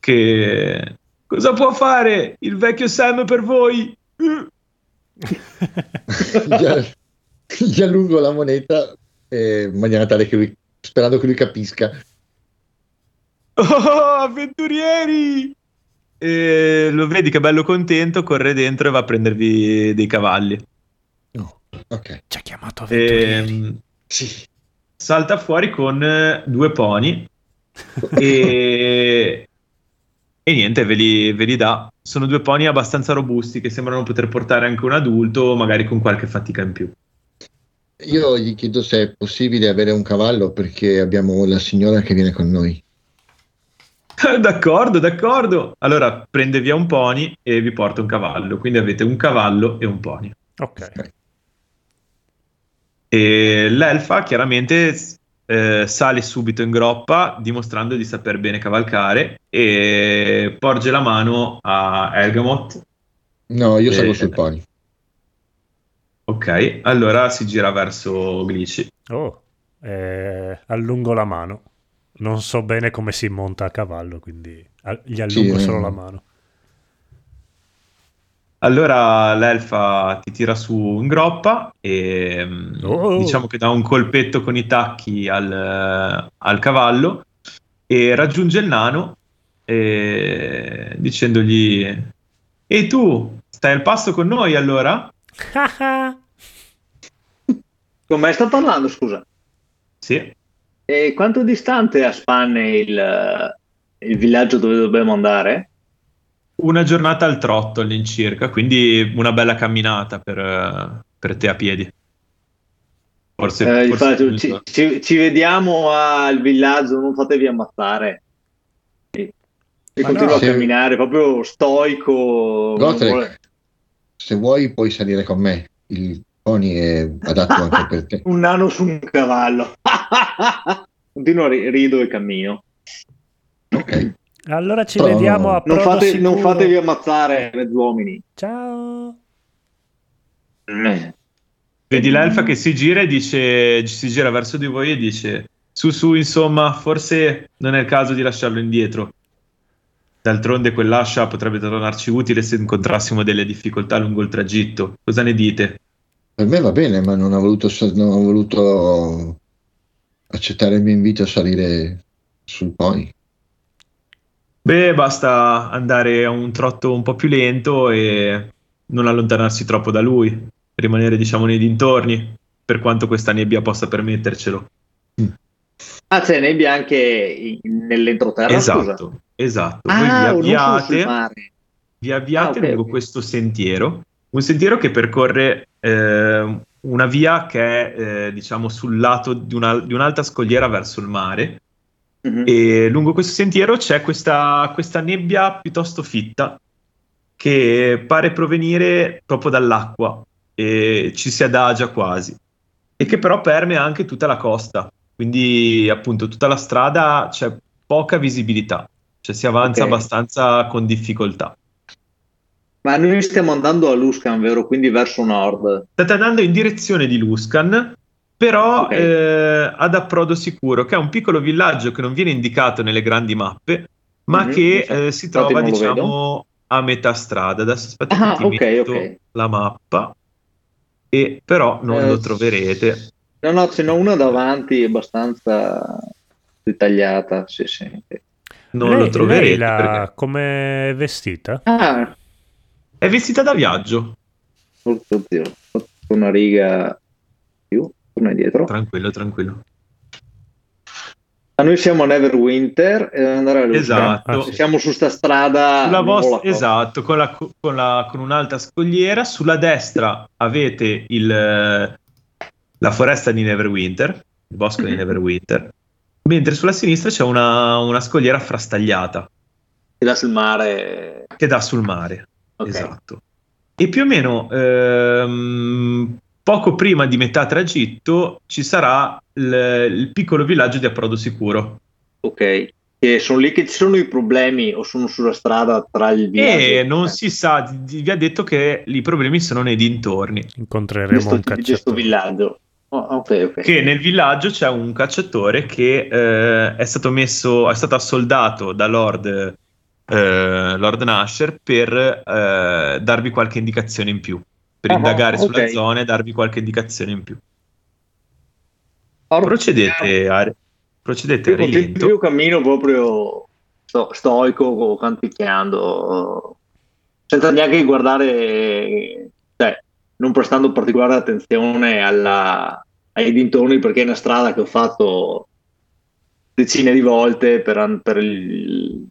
Che cosa può fare il vecchio Sam per voi? gli, gli allungo la moneta eh, in maniera tale che lui, sperando che lui capisca. Oh, avventurieri! E lo vedi che è bello contento, corre dentro e va a prendervi dei cavalli. No, ok. Ci ha chiamato avventurieri. Ehm, Sì. salta fuori con eh, due pony e, e niente, ve li, ve li dà. Sono due pony abbastanza robusti che sembrano poter portare anche un adulto, magari con qualche fatica in più. Io gli chiedo se è possibile avere un cavallo perché abbiamo la signora che viene con noi. d'accordo, d'accordo. Allora prende via un pony e vi porta un cavallo. Quindi avete un cavallo e un pony. Ok. E l'elfa chiaramente eh, sale subito in groppa dimostrando di saper bene cavalcare e porge la mano a Elgamot. No, io salgo Eh, sul pony. Ok, allora si gira verso Glici. Oh, eh, allungo la mano. Non so bene come si monta a cavallo, quindi gli allungo eh. solo la mano. Allora l'elfa ti tira su in groppa e mm, Oh. diciamo che dà un colpetto con i tacchi al, al cavallo e raggiunge il nano e dicendogli Ehi tu, stai al passo con noi allora? Con me sta parlando, scusa. Sì. E quanto è distante a spanne il, il villaggio dove dobbiamo andare? Una giornata al trotto all'incirca, quindi una bella camminata per, eh, per te a piedi. Forse, Eh, forse infatti, ci, ci- ci vediamo al villaggio, non fatevi ammazzare. E, e continuo no, a se- camminare, proprio stoico. non Gotrek, vuole- se vuoi puoi salire con me. Il pony è adatto anche per te. Un nano su un cavallo. continuo a ri- rido e cammino. Ok. Allora ci Però- vediamo a Non, fate- non fatevi ammazzare, mezzuomini. Ciao. Eh, Vedi l'elfa che si gira e dice, si gira verso di voi e dice: Su, su, insomma, forse non è il caso di lasciarlo indietro. D'altronde, quell'ascia potrebbe tornarci utile se incontrassimo delle difficoltà lungo il tragitto. Cosa ne dite? Per me va bene, ma non ho voluto, non ho voluto accettare il mio invito a salire sul pony. Beh, basta andare a un trotto un po' più lento e non allontanarsi troppo da lui, rimanere, diciamo, nei dintorni, per quanto questa nebbia possa permettercelo. Ah, c'è nebbia anche nell'entroterra, scusa. Esatto, esatto. Ah, Voi vi avviate. vi avviate Ah, ok, lungo ok. questo sentiero, un sentiero che percorre eh, una via che è, eh, diciamo, sul lato di, una- di un'alta scogliera verso il mare. Mhm. E lungo questo sentiero c'è questa, questa nebbia piuttosto fitta che pare provenire proprio dall'acqua e ci si adagia quasi, e che però permea anche tutta la costa. Quindi, appunto, tutta la strada c'è poca visibilità, cioè si avanza Ok. abbastanza con difficoltà. Ma noi stiamo andando a Luscan, vero? Quindi verso nord. State andando in direzione di Luscan, però Ok. eh, ad approdo sicuro, che è un piccolo villaggio che non viene indicato nelle grandi mappe, ma Mhm, che eh, si Infatti trova, lo diciamo, a metà strada. Adesso aspetta Ah, che ti ok, metto ok. la mappa, e però non Eh, lo troverete. No, no, ce n'è una davanti abbastanza dettagliata. Sì, sì. Non lei, lo troverete. lei la- perché come è vestita? Ah, È vestita da viaggio. oddio, ho fatto una riga più, torna indietro. Tranquillo, tranquillo. Ma noi siamo a Neverwinter e dobbiamo andare a. Esatto. Siamo su sta strada. Sulla vostra, esatto, con, la- con la- con un'alta scogliera. Sulla destra avete il, eh, la foresta di Neverwinter, il bosco di Mhm. Neverwinter, mentre sulla sinistra c'è una, una scogliera frastagliata Che dà sul mare. che dà sul mare. Ok. Esatto. E più o meno ehm, poco prima di metà tragitto ci sarà il, il piccolo villaggio di approdo sicuro. Ok. che sono lì che ci sono i problemi o sono sulla strada tra il viaggio e non si sa, vi ha detto che i problemi sono nei dintorni. Incontreremo questo, un di questo cacciatore. villaggio. Oh, ok, ok. Che nel villaggio c'è un cacciatore che eh, è stato messo, è stato assoldato da Lord, eh, Lord Nasher per eh, darvi qualche indicazione in più, per Ah, indagare sulla ok. zona e darvi qualche indicazione in più. Allora, Procedete a, procedete a Io continuo rilento. io cammino proprio sto- stoico, canticchiando, senza neanche guardare, cioè, non prestando particolare attenzione alla- ai dintorni, perché è una strada che ho fatto decine di volte per, per il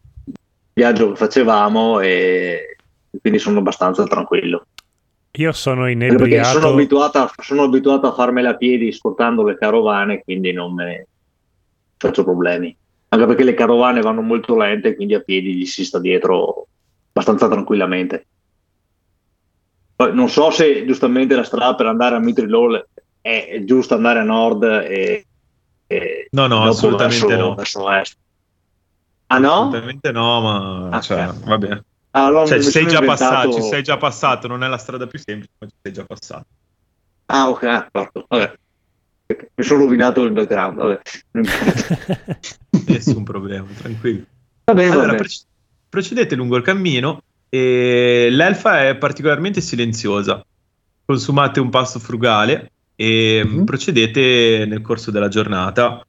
viaggio che facevamo e quindi sono abbastanza tranquillo. Io sono inebriato. sono abituato, a, sono abituato a farmela a piedi scortando le carovane, quindi non me faccio problemi. Anche perché le carovane vanno molto lente, quindi a piedi gli si sta dietro abbastanza tranquillamente. Poi non so se giustamente la strada per andare a Mitrilol è, è giusto andare a nord e, e No, no, assolutamente verso, no. verso est. Ah no? Assolutamente no, ma Ah, cioè, ok. vabbè. Allora Cioè, ci sei già inventato- passato, ci sei già passato, non è la strada più semplice, ma ci sei già passato. Ah, ok, ah, fatto. Vabbè. Mi sono rovinato il background. Vabbè. Nessun problema, tranquillo. Va bene, va Allora, bene. proce- procedete lungo il cammino e l'elfa è particolarmente silenziosa. Consumate un pasto frugale e Mhm. procedete nel corso della giornata.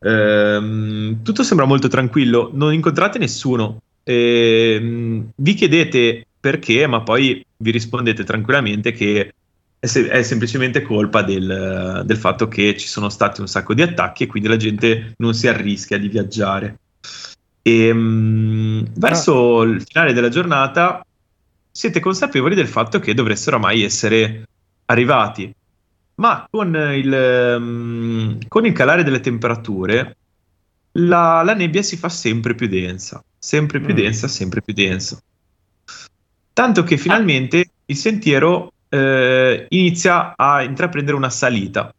Ehm, tutto sembra molto tranquillo, non incontrate nessuno. Ehm, vi chiedete perché, ma poi vi rispondete tranquillamente che è, se- è semplicemente colpa del, del fatto che ci sono stati un sacco di attacchi e quindi la gente non si arrischia di viaggiare. E, mm, verso il finale della giornata siete consapevoli del fatto che dovreste oramai essere arrivati, ma con il, mm, con il calare delle temperature la, la nebbia si fa sempre più densa, sempre più Mm. densa, sempre più densa. Tanto che finalmente il sentiero eh, inizia a intraprendere una salita.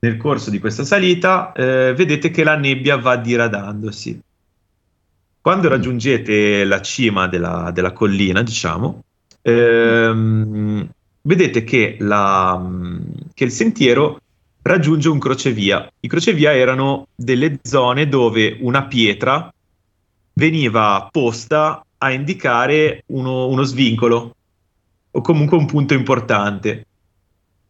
Nel corso di questa salita eh, vedete che la nebbia va diradandosi. Quando raggiungete la cima della, della collina, diciamo, ehm, vedete che, la- che il sentiero raggiunge un crocevia. I crocevia erano delle zone dove una pietra veniva posta a indicare uno, uno svincolo o comunque un punto importante.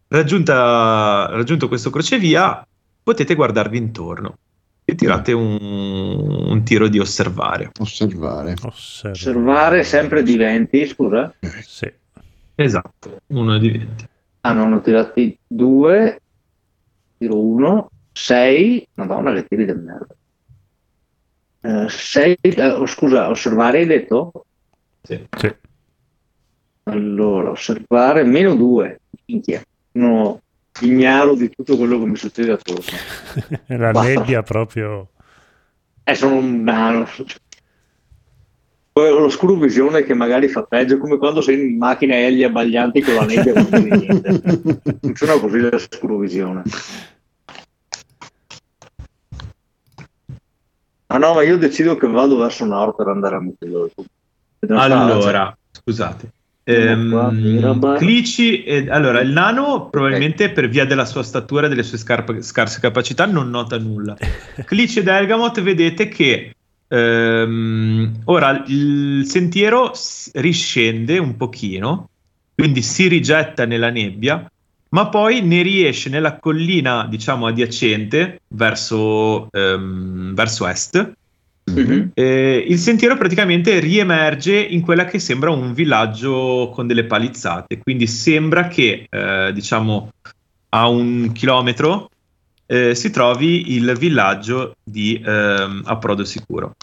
Raggiunta- raggiunto questo crocevia, potete guardarvi intorno e tirate un, un tiro di osservare. Osservare. Osservare. Osservare sempre di 20, scusa. Sì. Esatto, uno di 20. Ah, non ho tirati due. Tiro uno. 6. Madonna, che tiri del merda. 6. scusa, osservare hai detto? Sì. Sì. Allora, osservare meno 2. Minchia. No, ignaro di tutto quello che mi succede attorno. La Basta. nebbia proprio... Eh, sono un nano. Poi ho l'oscuro visione che magari fa peggio, come quando sei in macchina e gli abbaglianti con la nebbia e non vedi niente. Funziona così l'oscuro visione. Ah no, ma io decido che vado verso nord per andare a Mutillo. Allora, scusate. Ehm. Clici, eh, allora il nano probabilmente per via della sua statura e delle sue scarpe- scarse capacità non nota nulla. Clici ed Elgamot vedete che ehm, ora il sentiero riscende un pochino, quindi si rigetta nella nebbia, ma poi ne riesce nella collina, diciamo, adiacente verso, ehm, verso est. Mhm. Eh, il sentiero praticamente riemerge in quella che sembra un villaggio con delle palizzate, quindi sembra che, eh, diciamo, a un chilometro eh, si trovi il villaggio di ehm, Approdo Sicuro.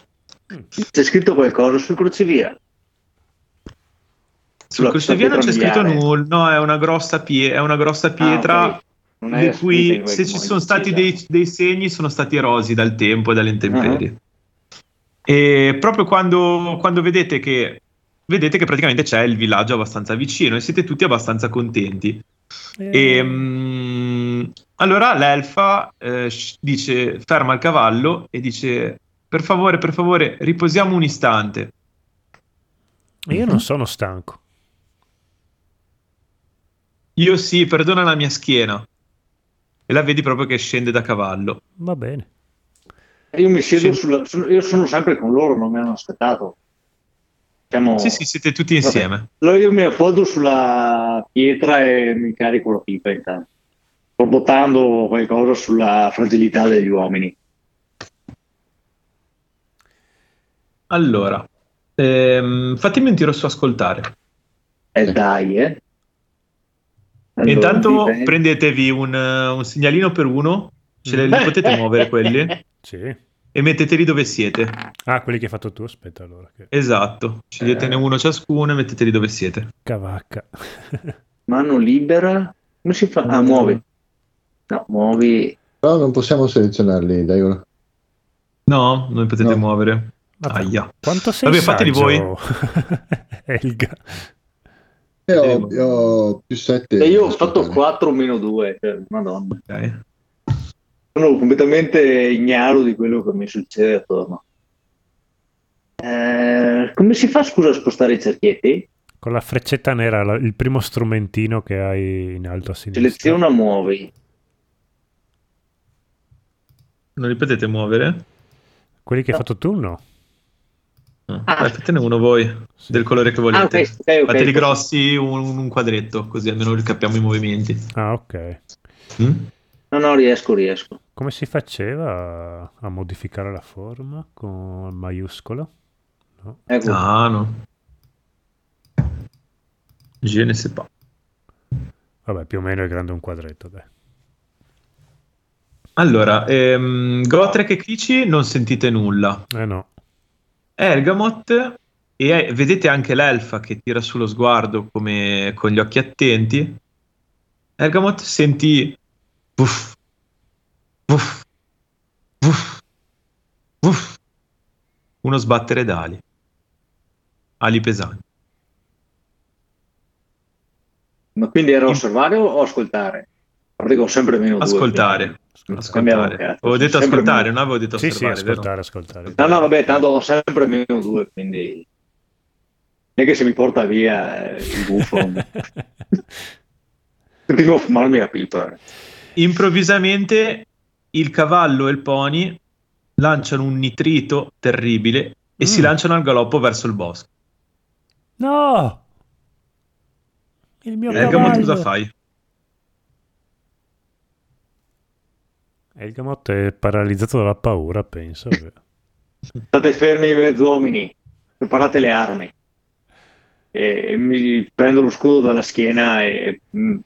C'è scritto qualcosa sul crocevia? Sul crocevia non c'è scritto nulla, no, è una grossa, pie- è una grossa pietra. Ah, ok. Non è di cui se ci sono stati dei, dei segni sono stati erosi dal tempo e dalle intemperie. Uh-huh. E proprio quando, quando vedete che vedete che praticamente c'è il villaggio abbastanza vicino e siete tutti abbastanza contenti. E, mm, allora l'elfa eh, dice, ferma il cavallo e dice: per favore, per favore, riposiamo un istante. Io non sono stanco. Io sì, perdona la mia schiena. E la vedi proprio che scende da cavallo. Va bene. Io mi siedo Sì. sulla, su- io sono sempre con loro, non mi hanno aspettato. Siamo- Sì, sì, siete tutti insieme. Allora io mi appoggio sulla pietra e mi carico la pipa intanto. Sto buttando qualcosa sulla fragilità degli uomini. Allora, ehm, fatemi un tiro su ascoltare. E dai, eh. Allora, Intanto dipende. prendetevi un, eh, un segnalino per uno, ce li, Eh. li potete muovere quelli, Sì. e metteteli dove siete. Ah, quelli che hai fatto tu, aspetta allora. Che Esatto, sceglietene uno ciascuno e metteteli dove siete. cavacca. Mano libera. Come si fa? Ah, muovi. No, muovi. Però non possiamo selezionarli, dai. ora. No, non li potete No. muovere. Vabbè, Aia. Quanto sei Vabbè, fateli saggio, Elga. Io ho, io ho più 7. E io ho fatto 4 meno 2. Cioè, madonna. Ok. Sono completamente ignaro di quello che mi succede attorno. Eh, come si fa, scusa, a spostare i cerchietti? Con la freccetta nera, la- il primo strumentino che hai in alto a sinistra. Seleziona, muovi. Non li potete muovere? Quelli che hai fatto tu, no. No. Ah. Dai, fatene uno voi, Sì. del colore che Ah, volete. ok, ok, ok. Fateli grossi un, un quadretto, così almeno capiamo i movimenti. Ah, ok. Mm? No, no, riesco, riesco. Come si faceva a, modificare la forma con maiuscolo? No. Ecco. Ah, no. Je ne sais pas. Vabbè, più o meno è grande un quadretto, dai. Allora, ehm, Gotrek e Kici non sentite nulla. Eh no. Ergamot e vedete anche l'elfa che tira sullo sguardo come con gli occhi attenti. Ergamot senti vuff, vuff, vuff, vuff, uno sbattere d'ali, ali pesanti. Ma quindi era osservare o ascoltare? Che ho sempre meno due. Ascoltare, quindi- Cambiamo ascoltare. Avevo detto sempre ascoltare, meno. non avevo detto Sì, sì, ascoltare, ascoltare. No, no, vabbè, tanto ho sempre meno due, quindi... Non è che se mi porta via eh, il buffo... Devo fumarmi la pipa. Improvvisamente il cavallo e il pony lanciano un nitrito terribile e Mm. si lanciano al galoppo verso il bosco. No! Il mio Ergamot cavallo! cosa fai? Elgamot è paralizzato dalla paura, penso. State fermi mezzuomini, preparate le armi. E mi prendo lo scudo dalla schiena e mm,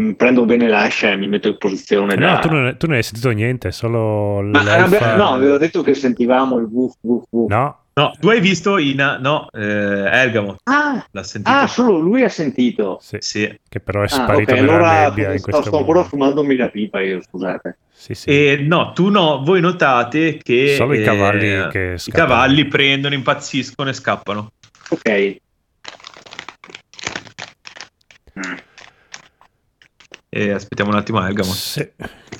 mm, prendo bene l'ascia e mi metto in posizione da... no, tu non, tu non hai sentito niente, solo Ma, l'elfa... no, avevo detto che sentivamo il wuff wuff wuff. No, No, tu hai visto in... No, eh, Ergamot Ah, l'ha sentito. ah, solo lui ha sentito. sì, Sì. che però è Ah, sparito ok, nella allora nebbia in sto, questo sto ancora fumandomi la pipa io, scusate. Sì, sì. E no, tu no, voi notate che Solo i eh, cavalli che i scappano. cavalli prendono, impazziscono e scappano. Ok. E aspettiamo un attimo Ergamot. Sì,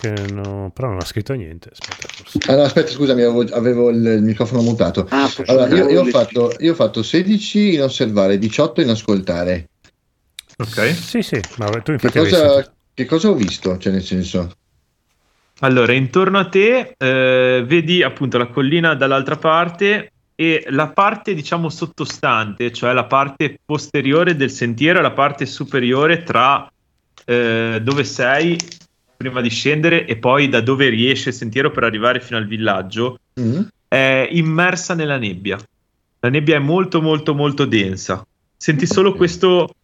che no- però non ha scritto niente. Aspetta, forse. Ah, no, aspetta, scusami, avevo, avevo il, microfono mutato. Ah, Allora, io, io ho fatto, io ho fatto 16 in osservare, 18 in ascoltare. Ok. Sì, sì, ma tu Che infatti avevi cosa, che cosa ho visto? Cioè, nel senso, Allora, intorno a te eh, vedi appunto la collina dall'altra parte e la parte diciamo sottostante, cioè la parte posteriore del sentiero e la parte superiore tra eh, dove sei prima di scendere e poi da dove riesce il sentiero per arrivare fino al villaggio Mm? è immersa nella nebbia. La nebbia è molto molto molto densa. Senti solo questo,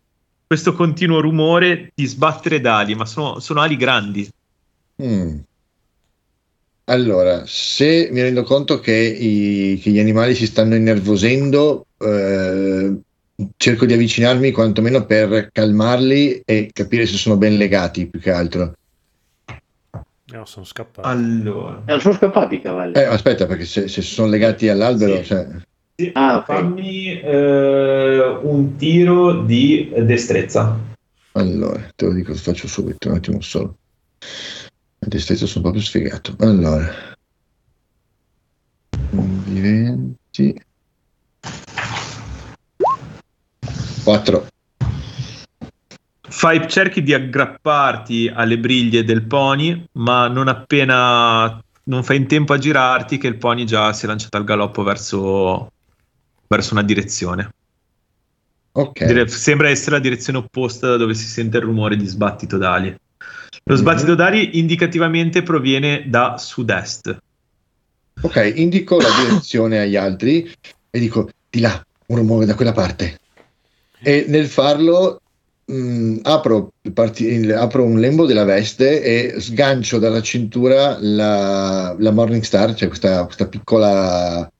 questo continuo rumore di sbattere d'ali, ma sono, sono ali grandi. Mm. Allora, se mi rendo conto che, i- che gli animali si stanno innervosendo, eh, cerco di avvicinarmi quantomeno per calmarli e capire se sono ben legati più che altro. No, sono scappato. Allora, Eh, sono scappati i cavalli. Eh, aspetta, perché se, se sono legati all'albero, Sì. cioè, Sì, Ah, ok. fammi eh, un tiro di destrezza. allora, te lo dico, faccio subito, un attimo solo. A destrezza sono proprio sfigato. Allora, 20. 4. Fai, cerchi di aggrapparti alle briglie del pony, ma non appena non fai in tempo a girarti che il pony già si è lanciato al galoppo verso, verso una direzione. Ok. Dire- sembra essere la direzione opposta da dove si sente il rumore di sbattito d'ali. Lo sbattito d'ali indicativamente proviene da sud-est. Ok, indico la direzione agli altri e dico di là, un rumore da quella parte. E nel farlo mh, apro, il parti- apro un lembo della veste e sgancio dalla cintura la, la Morning Star, cioè questa, questa piccola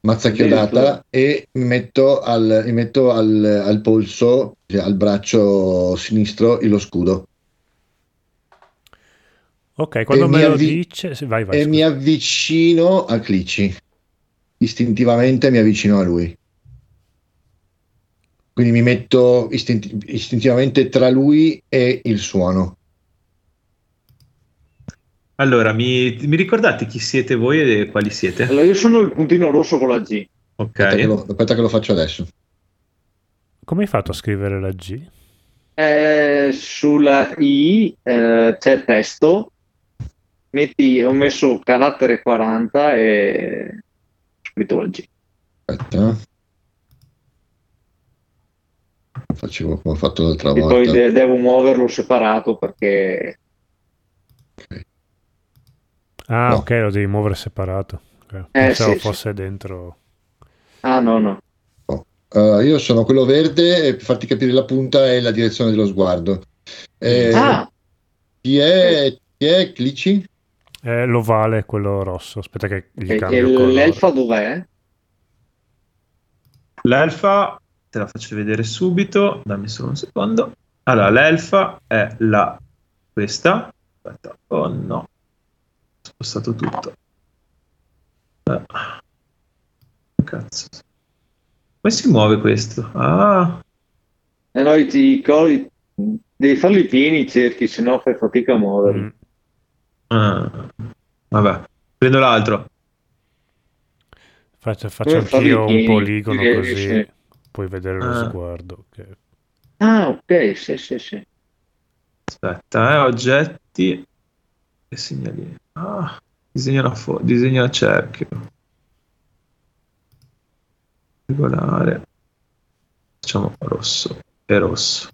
mazza chiodata, e mi metto al, mi metto al, al polso, cioè al braccio sinistro, lo scudo. Ok, quando E me mi lo avvi- dice... Vai, vai. e scusa. mi avvicino a Clicci. Istintivamente mi avvicino a lui. Quindi mi metto istinti- istintivamente tra lui e il suono. Allora, mi, mi ricordate chi siete voi e quali siete? Allora, io sono il puntino rosso con la G. Aspetta, che Ok. lo, aspetta che lo faccio adesso. Come hai fatto a scrivere la G? Eh, sulla I eh, c'è testo, metti, ho messo carattere 40 e ho scritto la G. Aspetta. Facevo come ho fatto l'altra E poi volta. de- devo muoverlo separato perché Ah, No. ok, lo devi muovere separato. Ok, Eh, Pensavo sì, sì. fosse dentro... Ah no, no. Uh, io sono quello verde e per farti capire la punta è la direzione dello sguardo. Eh, ah, Chi è, chi è Clicci? È l'ovale, quello rosso. Aspetta che gli e, cambio e l'elfa dov'è? L'elfa, te la faccio vedere subito, dammi solo un secondo. Allora, l'elfa è la questa. Aspetta, oh no, ho spostato tutto. Eh. Cazzo. Come si muove questo? Ah, Eh no, i, i cori- devi farli pieni i cerchi, sennò fai fatica a muoverli. Mm. ah. vabbè, prendo l'altro. Faccio, faccio farli anch'io un pieni, poligono così sì. Puoi vedere lo Ah. sguardo. ok. Ah, ok, sì, sì, sì. Aspetta, eh, oggetti e segnalini. Ah, disegna una fo- disegna il cerchio. Regolare. Facciamo rosso e rosso.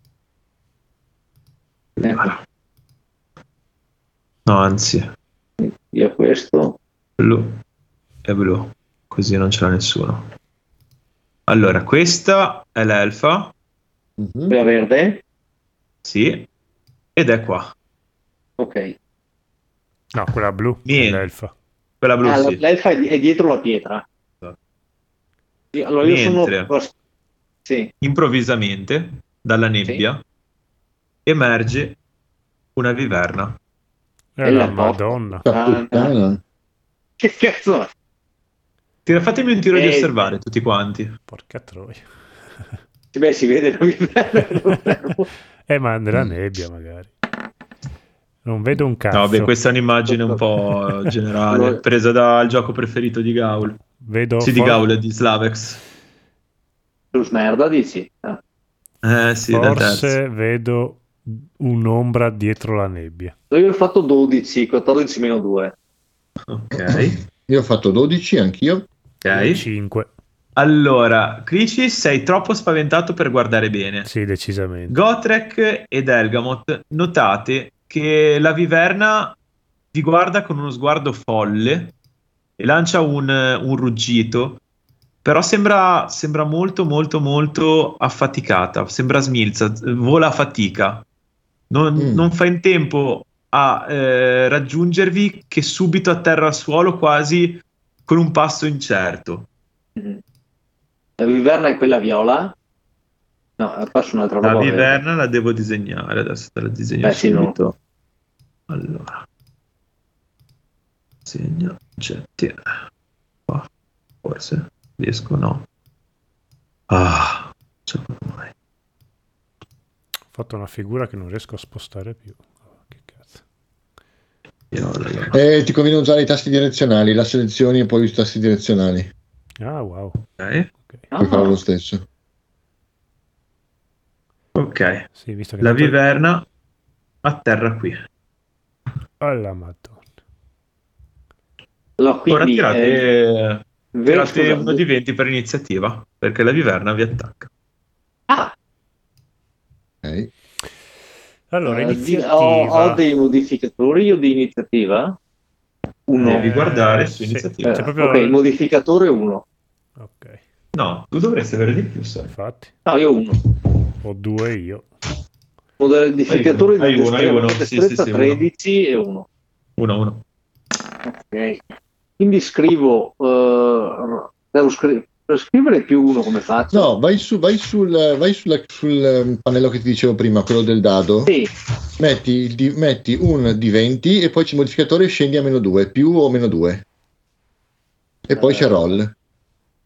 Regolare. No, anzi, Io questo. blu e blu. Così non ce l'ha nessuno. Allora, questa è l'elfa. Mhm. Quella verde? Sì. Ed è qua. Ok. No, quella blu, Niente. l'elfa. Quella blu, Ah, sì. l'elfa è, di- è dietro la pietra. Io- Allora io Mentre- sono... Sì, improvvisamente dalla nebbia emerge una viverna. È la la Madonna. Ah, che cazzo è? Tira- Fatemi un tiro di Eh, osservare tutti quanti. Porca troia. Beh, si vede. Eh, ma nella Mm. nebbia magari. Non vedo un cazzo. No, vabbè, questa è un'immagine un po' generale, presa dal gioco preferito di Gaul. Vedo Sì, di for- Gaul e di Slavex. Lo smerda, dici? Ah. Eh sì, forse vedo un'ombra dietro la nebbia. Io ho fatto 12, 14 meno 2. Ok, Io ho fatto 12 anch'io. Ok. 5. Allora, Crici, sei troppo spaventato per guardare bene. Sì, decisamente. Gotrek ed Elgamot, notate che la viverna vi guarda con uno sguardo folle e lancia un, un ruggito, però sembra, sembra molto molto molto affaticata, sembra smilza, vola a fatica. Non, Mm. non fa in tempo a eh, raggiungervi che subito atterra al suolo quasi con un passo incerto. Mhm. La viverna è quella viola? No, passo un'altra roba. La viverna la devo disegnare, adesso te la disegno Eh, sì, no. subito. Allora, disegna oggetti. Qua, forse riesco, no. Ah, ce la faccio mai. Ho fatto una figura che non riesco a spostare più. Io la- E ti conviene usare i tasti direzionali, la selezioni e poi i tasti direzionali. Ah, wow. Ok. Ok. Puoi fare lo Ah, stesso. Ok. Sì, visto che La tanto- viverna atterra qui. Alla madonna. Ora quindi, eh, tirate, vero, tirate uno di 20 per iniziativa, perché la viverna vi attacca. Ah, Ok. Allora, eh, di- iniziativa. ho, ho dei modificatori io di iniziativa? Uno. Devi guardare su sì. iniziativa. C'è proprio- Ok, il modificatore 1. Ok, No, tu dovresti avere di più, sai. infatti. No, io 1. Ho due io. Modificatore Hai di uno, hai uno, sì, sì, sì, uno. 13 e 1. 1-1. Ok. Quindi scrivo, eh, devo scri- per scrivere più 1 come faccio? No, vai, su, vai, sul, vai sulla- sul ehm, pannello che ti dicevo prima, quello del dado. Sì, Metti, di- metti un di 20 e poi c'è il modificatore scendi a meno 2, più o meno 2. E poi c'è roll.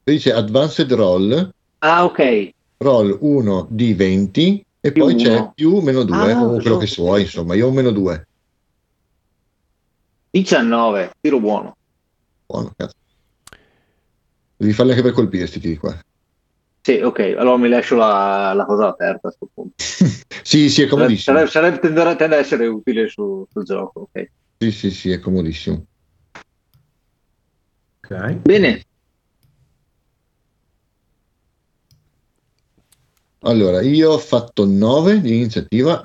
Dice advanced roll, ah ok, roll 1 di 20 e Più poi c'è uno. più o meno 2 Ah, o quello che so. vuoi, insomma, io ho meno 2. 19, tiro buono. Buono, cazzo. Devi farli anche per colpire sti tiri qua. Sì, ok, allora mi lascio la, la cosa aperta a questo punto. sì, sì, è comodissimo. Sarebbe, sarebbe tendere, tende a essere utile su- sul gioco, ok. Sì, sì, sì, è comodissimo. Ok. Bene, Allora, io ho fatto 9 di iniziativa,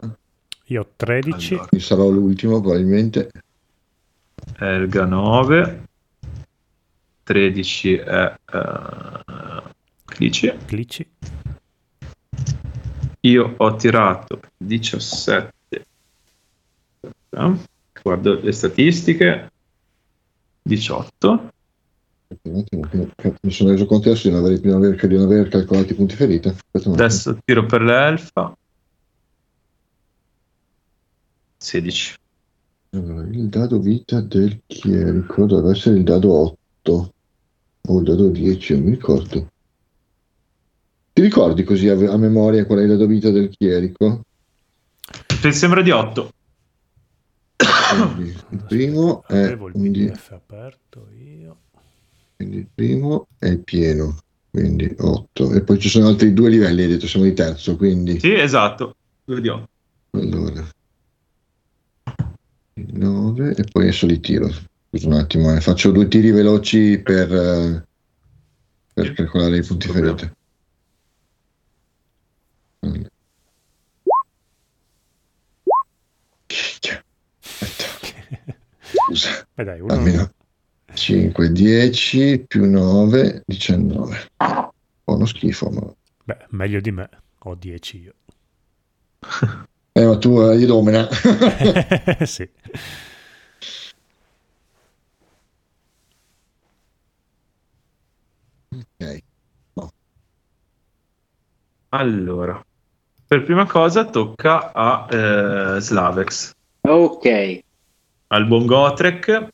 Io ho 13. Allora. io sarò l'ultimo probabilmente. Elga 9. 13 è eh, Clici. Glitchy. Io ho tirato 17. Aspetta, Guardo le statistiche. 18. Un attimo, che- Mi sono reso conto adesso di non aver, di non aver, di non aver calcolato i punti ferita. Adesso tiro per l'elfa. 16. Allora, il dado vita del chierico dovrebbe essere il dado 8 o il dado 10, non mi ricordo. Ti ricordi così a, a memoria qual è il dado vita del chierico? Mi sembra di 8. Quindi il primo è un di- PDF aperto io. quindi il primo è pieno, quindi 8. E poi ci sono altri due livelli, hai detto, siamo di terzo, quindi Sì, esatto. 2 di 8. allora 9 e poi adesso li tiro. Scusa un attimo, eh, faccio due tiri veloci per, eh, per calcolare i punti problema. ferite. Allora. Scusa, Beh dai, uno... almeno 5, 10 più 9, 19. Buono schifo, ma... Beh, meglio di me. Ho 10 io. Eh, ma tu hai domina. sì. Ok. Allora, per prima cosa tocca a eh, Slavex, ok. al buon Gotrek,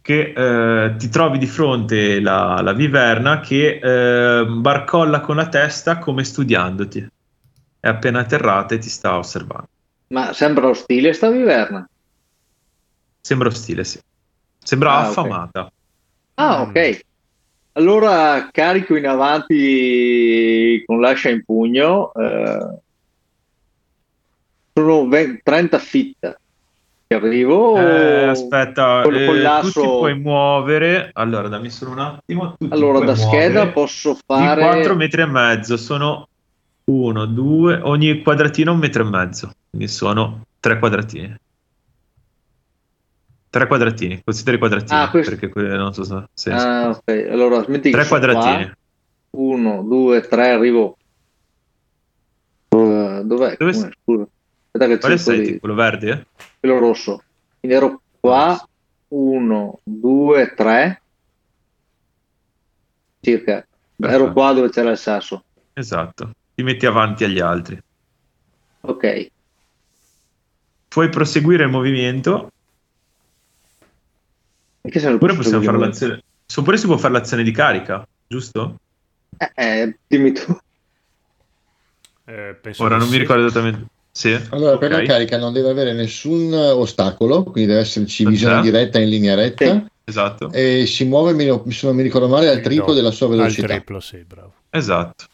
che eh, ti trovi di fronte la, la viverna che eh, barcolla con la testa come studiandoti. È appena atterrata e ti sta osservando. Ma sembra ostile sta viverna. Sembra ostile, sì. Sembra Ah, affamata. Ah, ok. Allora carico in avanti con l'ascia in pugno. eh, sono ve- 30 fit che arrivo. Eh, aspetta, col- eh, tu ti puoi muovere. Allora, dammi solo un attimo. Allora, da scheda muovere posso di fare 4 metri e mezzo. Sono 1, 2, ogni quadratino un metro e mezzo. Quindi sono 3 quadratini. 3 quadratini, consideri quadratini. Ah, questo- Perché non so se... se- Ah, ok. Allora, smetti che 3 sono quadratini. qua. Uno, due, tre, arrivo. Uh, dov'è? Dove Come, scusa. Aspetta che Quale sei? di-? Quello verde? quello rosso. Quindi ero qua. Uno, due, tre. Circa. Ero Perfetto. qua dove c'era il sasso. Esatto. Ti metti avanti agli altri. Ok. Puoi proseguire il movimento. Che senso Oppure possiamo fare l'azione. Oppure si può fare l'azione di carica, giusto? Eh, eh, dimmi tu. Eh, penso Ora non mi sì. ricordo esattamente. Sì. Allora, per ok. la carica non deve avere nessun ostacolo, quindi deve esserci visione diretta in linea retta. Sì. esatto. E si muove, mi, se non mi ricordo male, al triplo No, della sua Al velocità. triplo, sì, bravo. Esatto.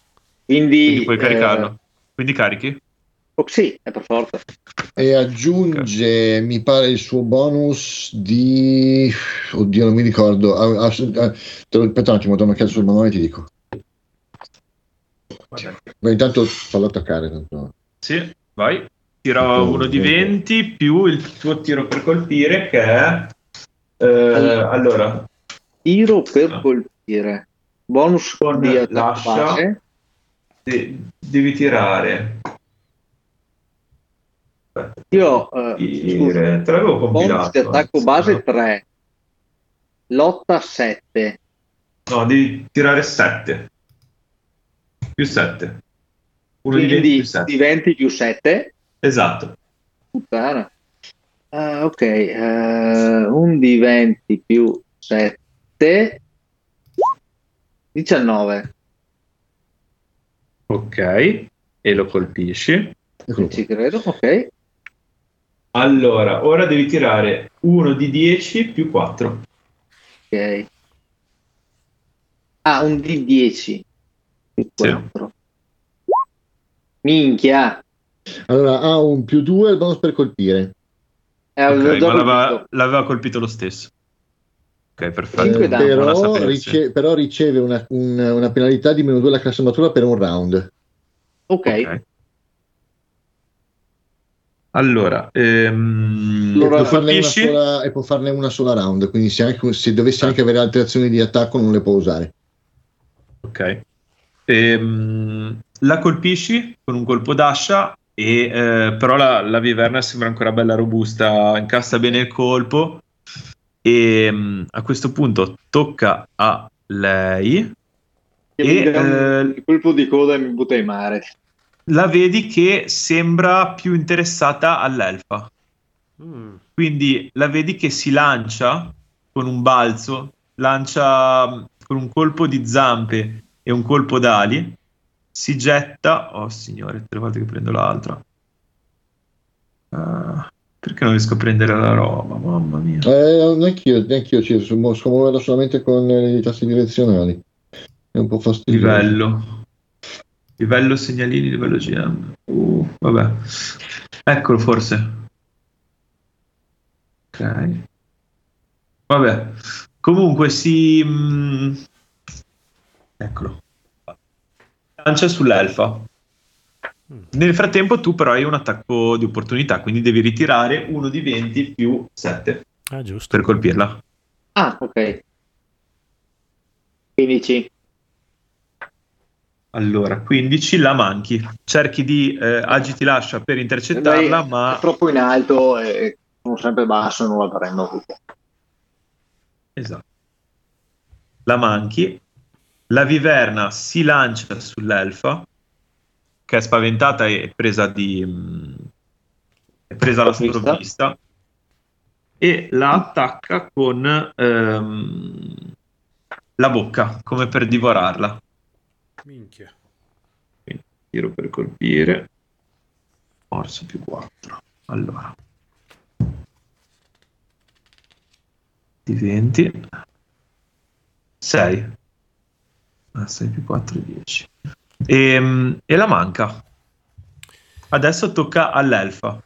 Quindi, Quindi puoi eh, caricarlo. Quindi carichi? Oh, sì, è per forza. E aggiunge, mi pare, il suo bonus di... Oddio, non mi ricordo. Ah, ah, ah, te lo aspetta un attimo, torno a casa sul manuale e ti dico. Ma intanto fallo attaccare. Tanto. Sì, vai. Tira Oh, uno di ok. 20 più il tuo tiro per colpire che è... eh, allora, Tiro per Ah. colpire. Bonus Con di base. de- devi tirare... Io, eh, scusa, tire- te l'avevo compilato. di attacco anzi, base no? 3. Lotta 7. No, devi tirare 7. Più 7. Uno di 20 Quindi più 7. di 20 più 7. Esatto. Puttana. Ah, ok, eh, un di 20 più 7. 19. Ok. E lo colpisci. Ci credo, ok. Allora, ora devi tirare uno di 10 più 4. Ok. Ah, un di 10 più Sì. 4. Minchia. Allora, ha un più 2 il bonus per colpire. Eh, Ok, avevo già ma l'aveva, colpito. l'aveva colpito lo stesso. Ok, perfetto. Eh, però, rice- però riceve una, un- una penalità di meno 2 alla classamatura per un round. Ok. Ok. Allora, ehm, Allora, e, lo può farne una colpisci? sola, e può farne una sola round. Quindi, se, anche- se dovesse Ah. anche avere altre azioni di attacco, non le può usare. Ok. Ehm, la colpisci con un colpo d'ascia, e, eh, però la, la viverna sembra ancora bella robusta, incassa bene il colpo. E mm, a questo punto tocca a lei. Che E, mi dà un- eh, il colpo di coda e mi butta in mare. La vedi che sembra più interessata all'elfa. Mm. Quindi la vedi che si lancia con un balzo, lancia mm, con un colpo di zampe e un colpo d'ali, si getta, oh signore, tre volte che prendo l'altra. Ah, perché non riesco a prendere la roba? Mamma mia. Eh, neanch'io, neanch'io ci so mu- so muoverla solamente con i tasti direzionali. È un po' fastidioso. Livello. Livello segnalini, livello GM. Uh, vabbè. Eccolo forse. Ok. Vabbè. Comunque si... mm, Eccolo. Lancia sull'elfa. Mm. Nel frattempo tu però hai un attacco di opportunità, quindi devi ritirare uno di 20 più 7 Ah, giusto. per colpirla. Ah, ok. 15. Allora, 15 la manchi. Cerchi di eh, agiti l'ascia per intercettarla, Lei ma È troppo in alto e sono sempre basso non la prendo. Esatto. La manchi. La viverna si lancia sull'elfa, che è spaventata e presa di... mm, è presa Sprovvista. sprovvista, e la attacca con ehm, la bocca, come per divorarla. Minchia. Tiro per colpire. Forza più 4. Allora. Di 20. 6. 6 più 4 10. E, e la manca. Adesso tocca all'elfa.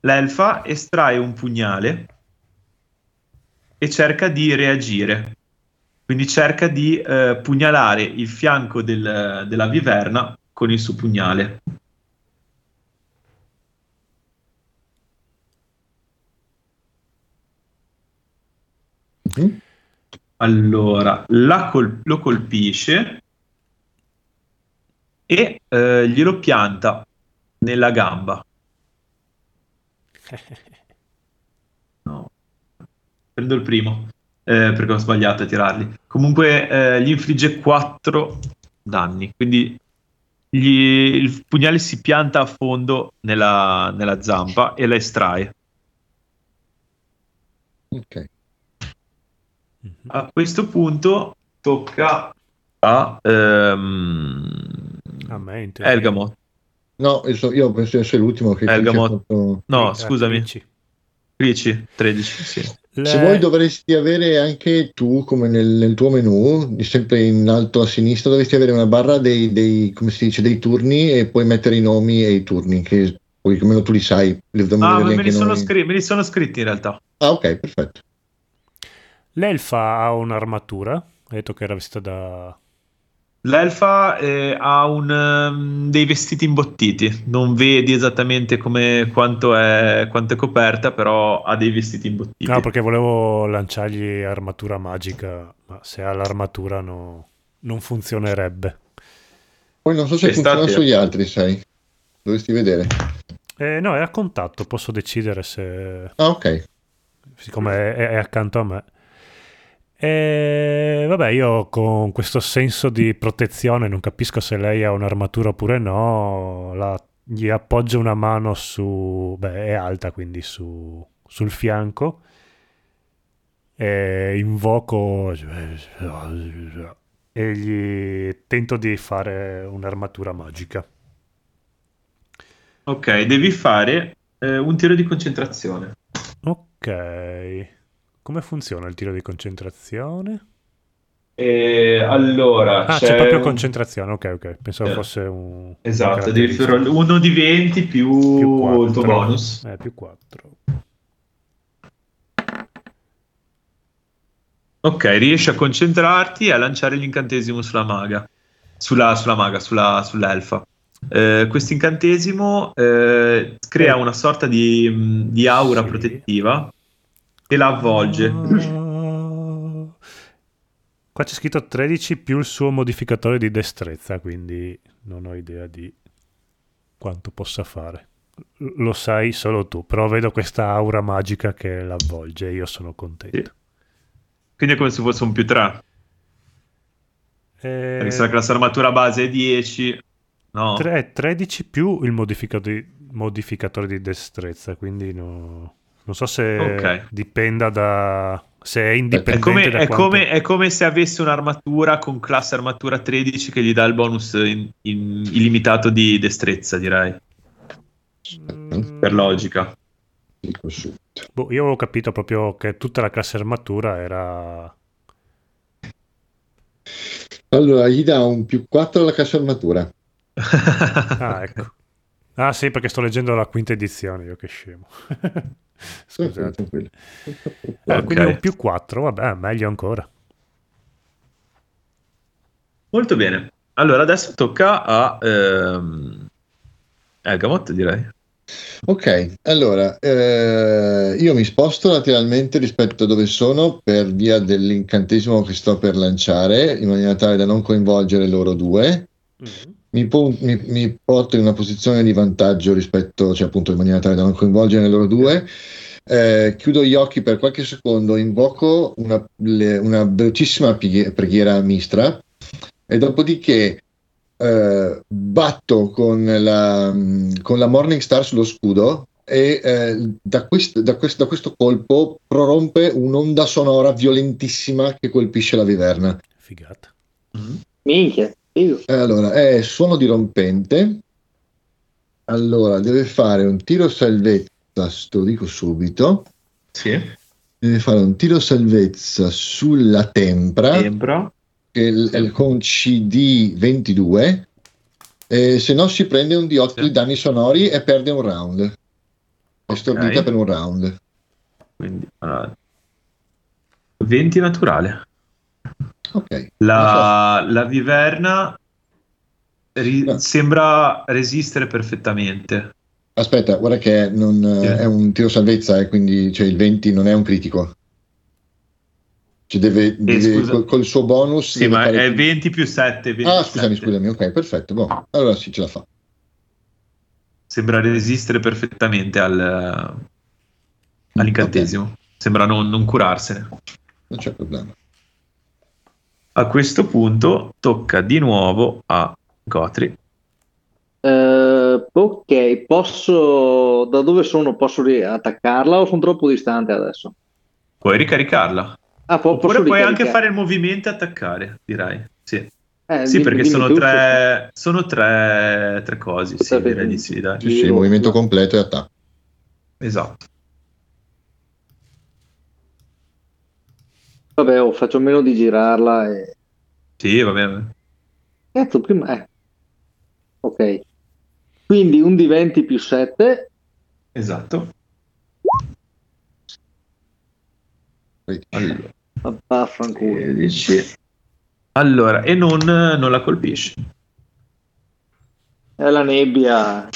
L'elfa estrae un pugnale e cerca di reagire. Quindi cerca di eh, pugnalare il fianco del- della viverna con il suo pugnale. Mhm. Allora, col- lo colpisce e eh, glielo pianta nella gamba. No. Prendo il primo eh, perché ho sbagliato a tirarli. Comunque eh, gli infligge 4 danni, quindi gli- il pugnale si pianta a fondo nella, nella zampa e la estrae. Ok. A questo punto tocca a ehm, A me. Elgamot. No, io, so- io penso di essere l'ultimo che Elgamot. fatto- No, Ah, scusami. 13. Ricci, 13, sì. Se Le- vuoi dovresti avere anche tu, come nel, nel tuo menu, sempre in alto a sinistra, dovresti avere una barra dei, dei- come si dice, dei turni e puoi mettere i nomi e i turni, che poi almeno tu li sai. Li Ah, me li, sono scri- me li sono scritti in realtà. Ah, ok, perfetto. L'elfa ha un'armatura. Hai detto che era vestita da... L'elfa eh, ha un, ehm, dei vestiti imbottiti, non vedi esattamente come, quanto, è, quanto è coperta, però ha dei vestiti imbottiti. No, perché volevo lanciargli armatura magica, ma se ha l'armatura no- non funzionerebbe. Poi non so se sta, funziona sugli altri, sai. Dovresti vedere. Eh, no, è a contatto, posso decidere se... Ah, ok. siccome è- è accanto a me. E vabbè, io con questo senso di protezione non capisco se lei ha un'armatura oppure no. la- gli appoggio una mano su, beh, è alta quindi su, sul fianco e invoco e gli tento di fare un'armatura magica. Ok, devi fare eh, un tiro di concentrazione. Ok, come funziona il tiro di concentrazione? E allora, Ah, c'è, proprio concentrazione, ok, ok. Pensavo Eh. fosse un... Esatto, devi fare uno di 20 più, Più quattro. il tuo bonus. Eh, più 4. Ok, riesci a concentrarti e a lanciare l'incantesimo sulla maga. Sulla, sulla maga, sulla, sull'elfa. Eh, questo incantesimo eh, crea Eh. una sorta di, mh, di aura Sì. protettiva e la avvolge. Qua c'è scritto 13 più il suo modificatore di destrezza, quindi non ho idea di quanto possa fare. Lo sai solo tu, però vedo questa aura magica che l'avvolge e io sono contento. Sì. Quindi è come se fosse un più 3. Eh, Perché se la classe armatura base è 10, no? tre- 13 più il modificatore, modificatore di destrezza, quindi no- non so se Ok. dipenda da... se è indipendente È come, da è, quanto... come, è come se avesse un'armatura con classe armatura 13 che gli dà il bonus in- in- illimitato di destrezza, direi. Mm, Per logica. Boh, io avevo capito proprio che tutta la classe armatura era... Allora, gli dà un più 4 alla cassa armatura. Ah, ecco. Ah sì, perché sto leggendo la quinta edizione, io che scemo. Scusate. Tranquillo. Eh, Ok. Quindi un più 4, vabbè, meglio ancora. Molto bene. Allora, adesso tocca a ehm, Elgamot, direi. Ok, allora eh, io mi sposto lateralmente rispetto a dove sono per via dell'incantesimo che sto per lanciare, in maniera tale da non coinvolgere loro due. Mi, po- mi- mi porto in una posizione di vantaggio rispetto, cioè appunto in maniera tale da non coinvolgere loro due. Eh, chiudo gli occhi per qualche secondo, invoco una, le- una velocissima preghi- preghiera a Mistra e dopodiché eh, batto con la, con la Morning Star sullo scudo e eh, da, quest- da quest- da questo colpo prorompe un'onda sonora violentissima che colpisce la viverna. Figata. Minchia, Eh, Allora, è suono dirompente. Allora, deve fare un tiro salvezza, te lo dico subito. Sì. Deve fare un tiro salvezza sulla tempra. Tempra. che è il- con CD 22 e se no si prende un D8 Sì. di danni sonori e perde un round è Ok. stordita per un round Quindi, allora, 20 naturale. Ok La, la viverna ri- No. sembra resistere perfettamente. aspetta guarda che non, Sì. è un tiro salvezza e quindi cioè, il 20 non è un critico cioè deve, deve- scusa. col, col suo bonus Sì, deve ma fare- è 20 più 7. 27. ah scusami scusami ok perfetto boh. allora sì ce la fa Sembra resistere perfettamente al, all'incantesimo. Sembra non, non curarsene. non c'è problema A questo punto tocca di nuovo a Gotri. Eh, ok, posso... Da dove sono? Posso attaccarla o sono troppo distante adesso? Puoi ricaricarla. Ah, po- Oppure puoi anche fare il movimento e attaccare, direi. Sì, Eh, Sì, dimmi- perché dimmi sono tu, tre, sono tre, tre cose. Sì, Sapevo. direi di sì, dai. sì, sì, Io- movimento completo e attacco Esatto. Vabbè, oh, faccio meno di girarla e... Sì, va bene. Cazzo, prima... Eh. Ok. Quindi un di 20 più 7. Esatto. Allora, Ah, Vaffanculo. 16. Allora, e non, non la colpisci. È la nebbia.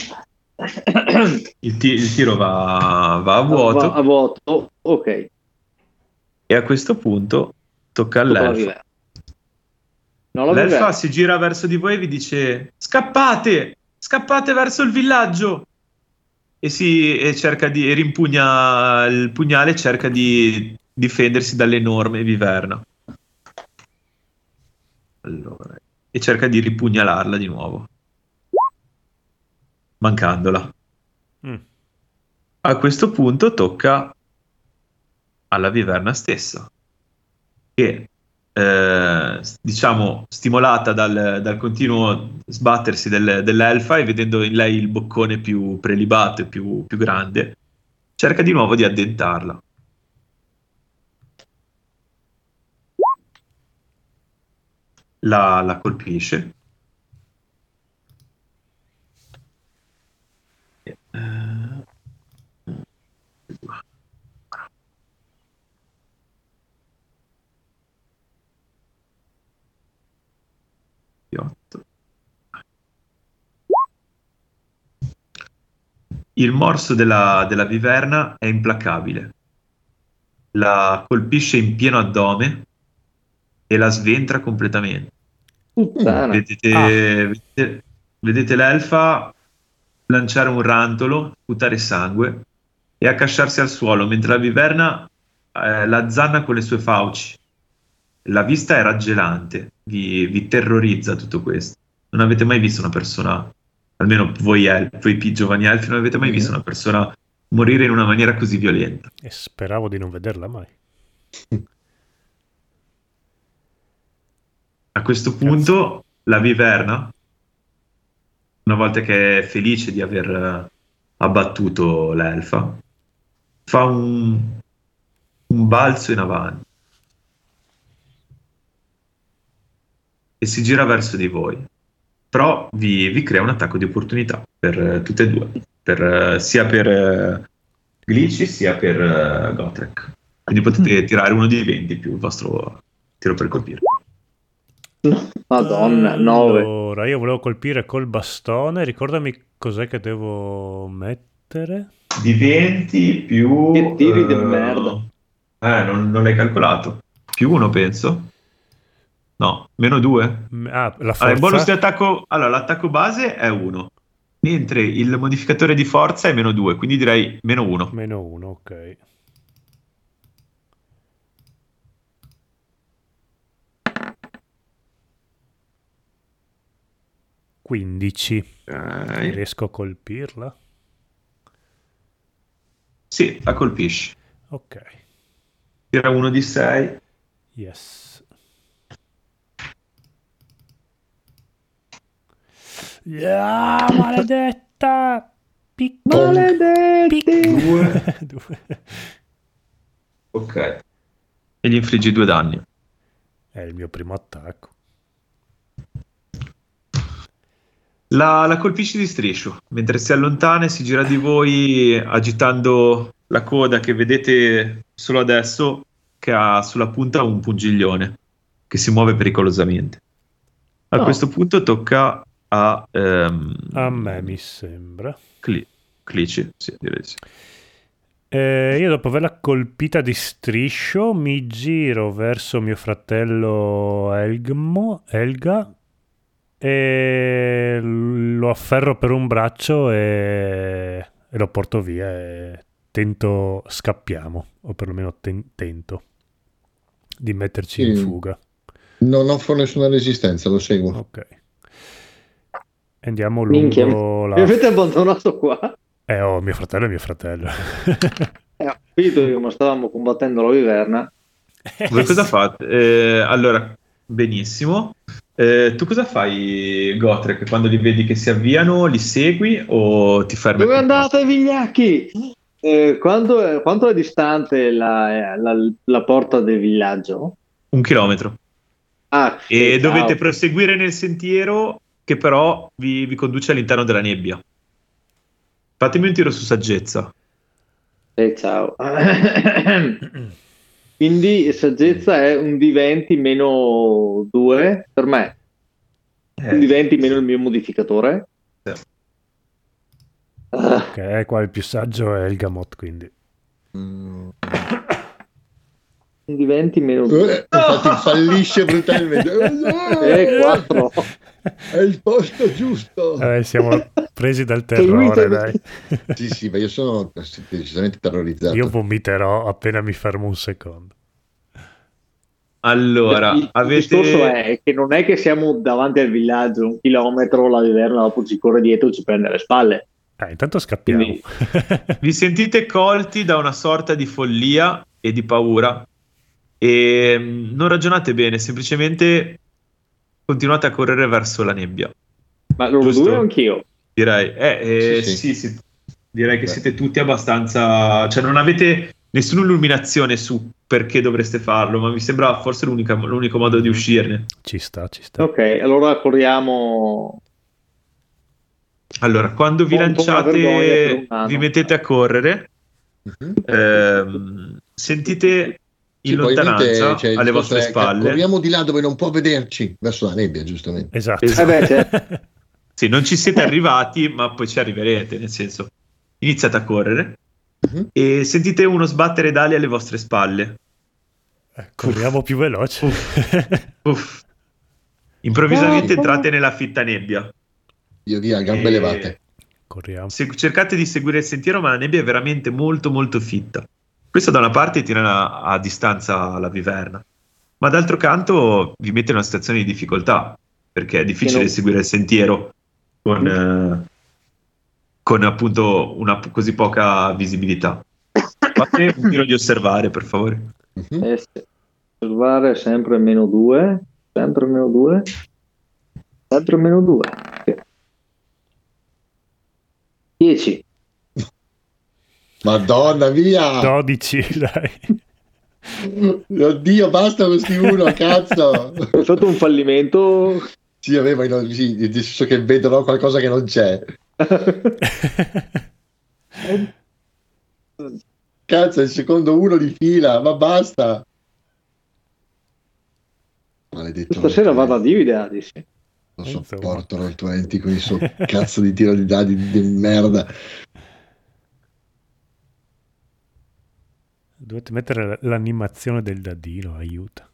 Il, ti- il tiro va, va a vuoto Va a vuoto. Ok. E a questo punto tocca all'elfa. viverna. No, la L'elfa viverna. si gira verso di voi e vi dice: Scappate! Scappate verso il villaggio! E, si, e cerca di e rimpugna il pugnale e cerca di difendersi dall'enorme viverna. Allora, e cerca di ripugnalarla di nuovo, mancandola. Mm. A questo punto tocca alla viverna stessa, che eh, diciamo stimolata dal, dal continuo sbattersi del- dell'elfa e vedendo in lei il boccone più prelibato e più, più grande, cerca di nuovo di addentarla. La, la colpisce. Otto. Il morso della, della viverna è implacabile. La colpisce in pieno addome e la sventra completamente. Puttana. Vedete, Ah. vedete, vedete l'elfa lanciare un rantolo, sputare sangue e accasciarsi al suolo, mentre la viverna eh, la zanna con le sue fauci. La vista è raggelante, vi, vi terrorizza tutto questo. Non avete mai visto una persona, almeno voi, elfi, voi giovani elfi, non avete mai Mhm. visto una persona morire in una maniera così violenta. E speravo di non vederla mai. A questo punto la viverna, una volta che è felice di aver eh, abbattuto l'elfa, fa un, un balzo in avanti e si gira verso di voi. Però vi, vi crea un attacco di opportunità per eh, tutte e due, per, eh, sia per eh, Glitchy sia per eh, Gotrek. Quindi potete tirare uno di 20 più il vostro tiro per colpire. Madonna, 9. Allora, io volevo colpire col bastone. Ricordami cos'è che devo mettere. Di 20 più... Che tiri di eh, merda. Eh, non, non l'hai calcolato. Più uno, penso. No, meno 2. M- Ah, la Allora, il bonus di attacco... Allora, l'attacco base è 1. Mentre il modificatore di forza è meno 2, quindi direi meno 1. Meno uno, ok. Quindici. Riesco a colpirla? Sì, la colpisci. Ok. Tira uno di 6. Yes. Yeah, maledetta! Pic- Maledetti! pic- Due. Due. Ok. E gli infliggi due danni. È il mio primo attacco. La, la colpisci di striscio, mentre si allontana e si gira di voi agitando la coda che vedete solo adesso, che ha sulla punta un pungiglione che si muove pericolosamente. A Oh. questo punto tocca a ehm, A me mi sembra. Cli- Clici, sì, direi di sì. Eh, io dopo averla colpita di striscio mi giro verso mio fratello Elgmo, Elga e lo afferro per un braccio e, e lo porto via e tento scappiamo o perlomeno ten- tento di metterci in Sì. fuga. Non offro nessuna resistenza, lo seguo. Ok. Andiamo Minchia, lungo Mi la... avete abbandonato qua? Eh, oh, mio fratello è mio fratello. Eh, ho capito che ma stavamo combattendo la viverna. Voi cosa fate? Eh, allora, benissimo. Eh, tu cosa fai, Gotrek, quando li vedi che si avviano? Li segui o ti fermi? Dove andate, vigliacchi? Eh, quanto, è, quanto è distante la, la, la porta del villaggio? Un chilometro. Ah, E dovete ciao. proseguire nel sentiero che però vi, vi conduce all'interno della nebbia. Fatemi un tiro su saggezza. Eh, ciao. Quindi saggezza è un di 20 meno 2 per me. Un di 20 meno il mio modificatore. Sì. Ah, Ok, qua il più saggio è il Gamot, quindi. Mm. Un di 20 meno 2. Eh, Infatti fallisce brutalmente. Eh, 4. È il posto giusto. Eh, siamo presi dal terrore, dai. Sì, sì, ma io sono decisamente terrorizzato. Io vomiterò appena mi fermo un secondo. Allora, il, il avete... discorso è che non è che siamo davanti al villaggio un chilometro, la viverna dopo ci corre dietro e ci prende le spalle. Eh, intanto scappiamo. Quindi- Vi sentite colti da una sorta di follia e di paura e mm, non ragionate bene, semplicemente continuate a correre verso la nebbia. Ma loro Giusto. anch'io? Direi, eh, eh, Sì, sì, sì. sì, direi che Beh. siete tutti abbastanza, cioè non avete nessuna illuminazione su perché dovreste farlo, ma mi sembra forse l'unica- l'unico modo di uscirne. Ci sta, ci sta. Ok, allora corriamo. Allora, quando vi lanciate, vi mettete a correre, Mhm. ehm, sentite in Sì, lontananza il alle vostre spalle. Corriamo di là dove non può vederci, verso la nebbia, giustamente. Esatto. Esatto. Eh beh, certo. Sì, non ci siete arrivati, ma poi ci arriverete, nel senso, iniziate a correre Mhm. e sentite uno sbattere d'ali alle vostre spalle. Eh, Corriamo più veloce. Uff. Improvvisamente Ah, entrate nella fitta nebbia. Io via, gambe E- levate. Corriamo. Se cercate di seguire il sentiero, ma la nebbia è veramente molto molto fitta. Questo da una parte tiene a, a distanza la viverna, ma d'altro canto vi mette in una situazione di difficoltà, perché è difficile non- seguire il sentiero con, eh, con appunto una p- così poca visibilità. Fate un tiro di osservare, per favore. Sì. Osservare sempre meno 2. Sempre meno 2. Sempre meno 2. 10. Madonna via! 12, dai. Oddio, basta questi uno, cazzo! È stato un fallimento. Sì, aveva in- sì, nel senso che vedono qualcosa che non c'è. Cazzo, è il secondo uno di fila, ma basta! Maledetto. Stasera Roll20. vado a Divide, Adis. Non Insomma. sopporto Roll20 con il suo cazzo di tiro di dadi di merda. Dovete mettere l'animazione del dadino, aiuta.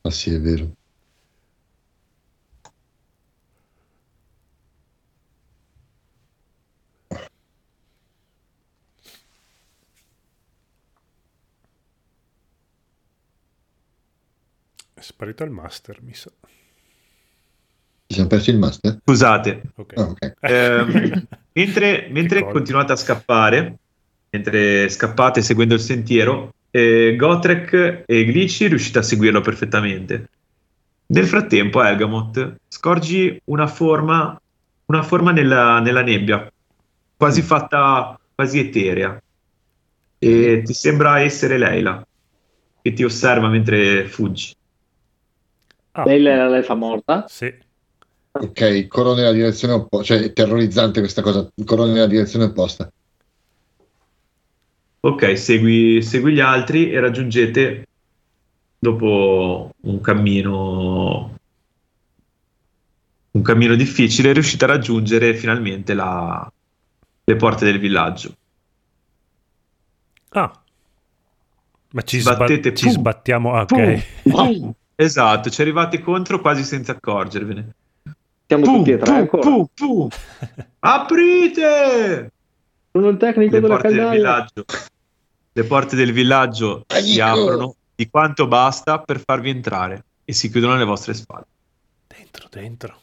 Ma sì, è vero. È sparito il master, mi sa. Ci siamo persi il master? Scusate, Ok. Ah, ok. Ehm, mentre, mentre continuate a scappare, mentre scappate seguendo il sentiero, eh, Gotrek e Glitchy riuscite a seguirlo perfettamente. Nel frattempo, Elgamot, scorgi una forma, una forma nella, nella nebbia, quasi fatta, quasi eterea. E ti sembra essere Leila, che ti osserva mentre fuggi. Ah, Lei è la l'elfa morta. Sì. Ok, corro nella direzione opposta, cioè è terrorizzante questa cosa, corro nella direzione opposta. Ok, segui, segui gli altri e raggiungete dopo un cammino un cammino difficile, riuscite a raggiungere finalmente la- le porte del villaggio. Ah. Ma ci, sba- Sbattete, ci pum, sbattiamo. Ah, ok. Pum. Esatto, ci arrivate contro quasi senza accorgervene. Siamo Pum, tutti e tre pum, ancora. pum, pum. Aprite! Sono il tecnico Le della porte del caldaia. villaggio, le porte del villaggio si Aiuto! aprono di quanto basta per farvi entrare e si chiudono alle vostre spalle. Dentro, dentro.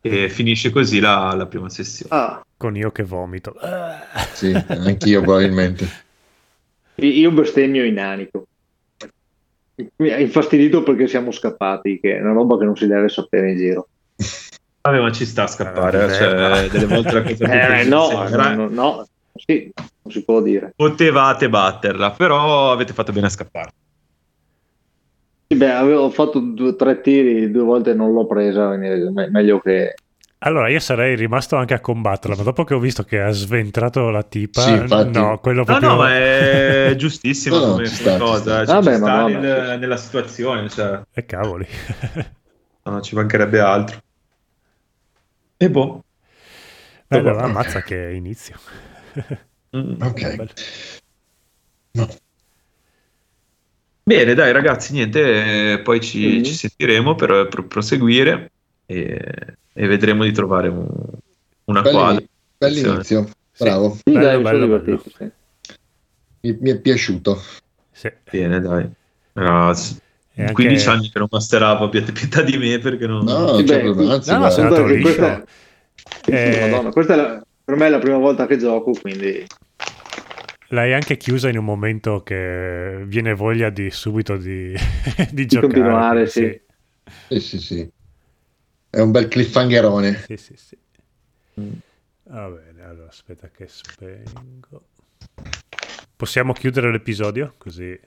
E finisce così la, la prima sessione. Ah, Con io che vomito. Ah. Sì, anch'io probabilmente. io bestemmio inanico. Mi ha infastidito perché siamo scappati, che è una roba che non si deve sapere in giro. Vabbè, ma ci sta a scappare. Eh, cioè, vabbè. delle volte la cosa più Eh, no, sembra- no, no, sì, non si può dire. Potevate batterla, però avete fatto bene a scappare. Sì, beh, avevo fatto due o tre tiri, due volte non l'ho presa, quindi è me- meglio che... Allora, io sarei rimasto anche a combatterla, ma dopo che ho visto che ha sventrato la tipa, Sì, infatti. no, quello No, proprio... no, ma è giustissimo No, no, come, sta, cosa. sta. Ci, Vabbè, ci sta Madonna, nel- sì. nella situazione, cioè, E cavoli. no, ci mancherebbe altro. E boh. Bello, Vabbè. ammazza che inizio. Mm. Ok. Bello. No. Bene, dai ragazzi, niente, eh, poi ci, Mhm. ci sentiremo per, per proseguire e, e vedremo di trovare un- una quadra. Belli- Bell'inizio, bravo, Sì, Bello, dai, bello, sì. mi, mi è piaciuto. Sì. Bene, dai. Grazie. Anche- 15 anni che non basterava, abbiate pietà di me perché non... No, Sì, c'è beh, anzi, no, no, liscio. questa- Eh, Madonna, questa è la- per me è la prima volta che gioco, quindi... L'hai anche chiusa in un momento che viene voglia di subito di, di giocare. continuare, sì. Sì, sì, sì. È un bel cliffhangerone. Sì, sì, sì. Mm. Va bene, allora aspetta che spengo. Possiamo chiudere l'episodio? Così,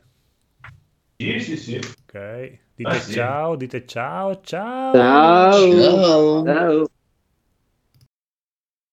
Sì, sì, sì. ok. Dite Ah, sì. ciao, dite ciao, ciao. Ciao! Ciao. Ciao!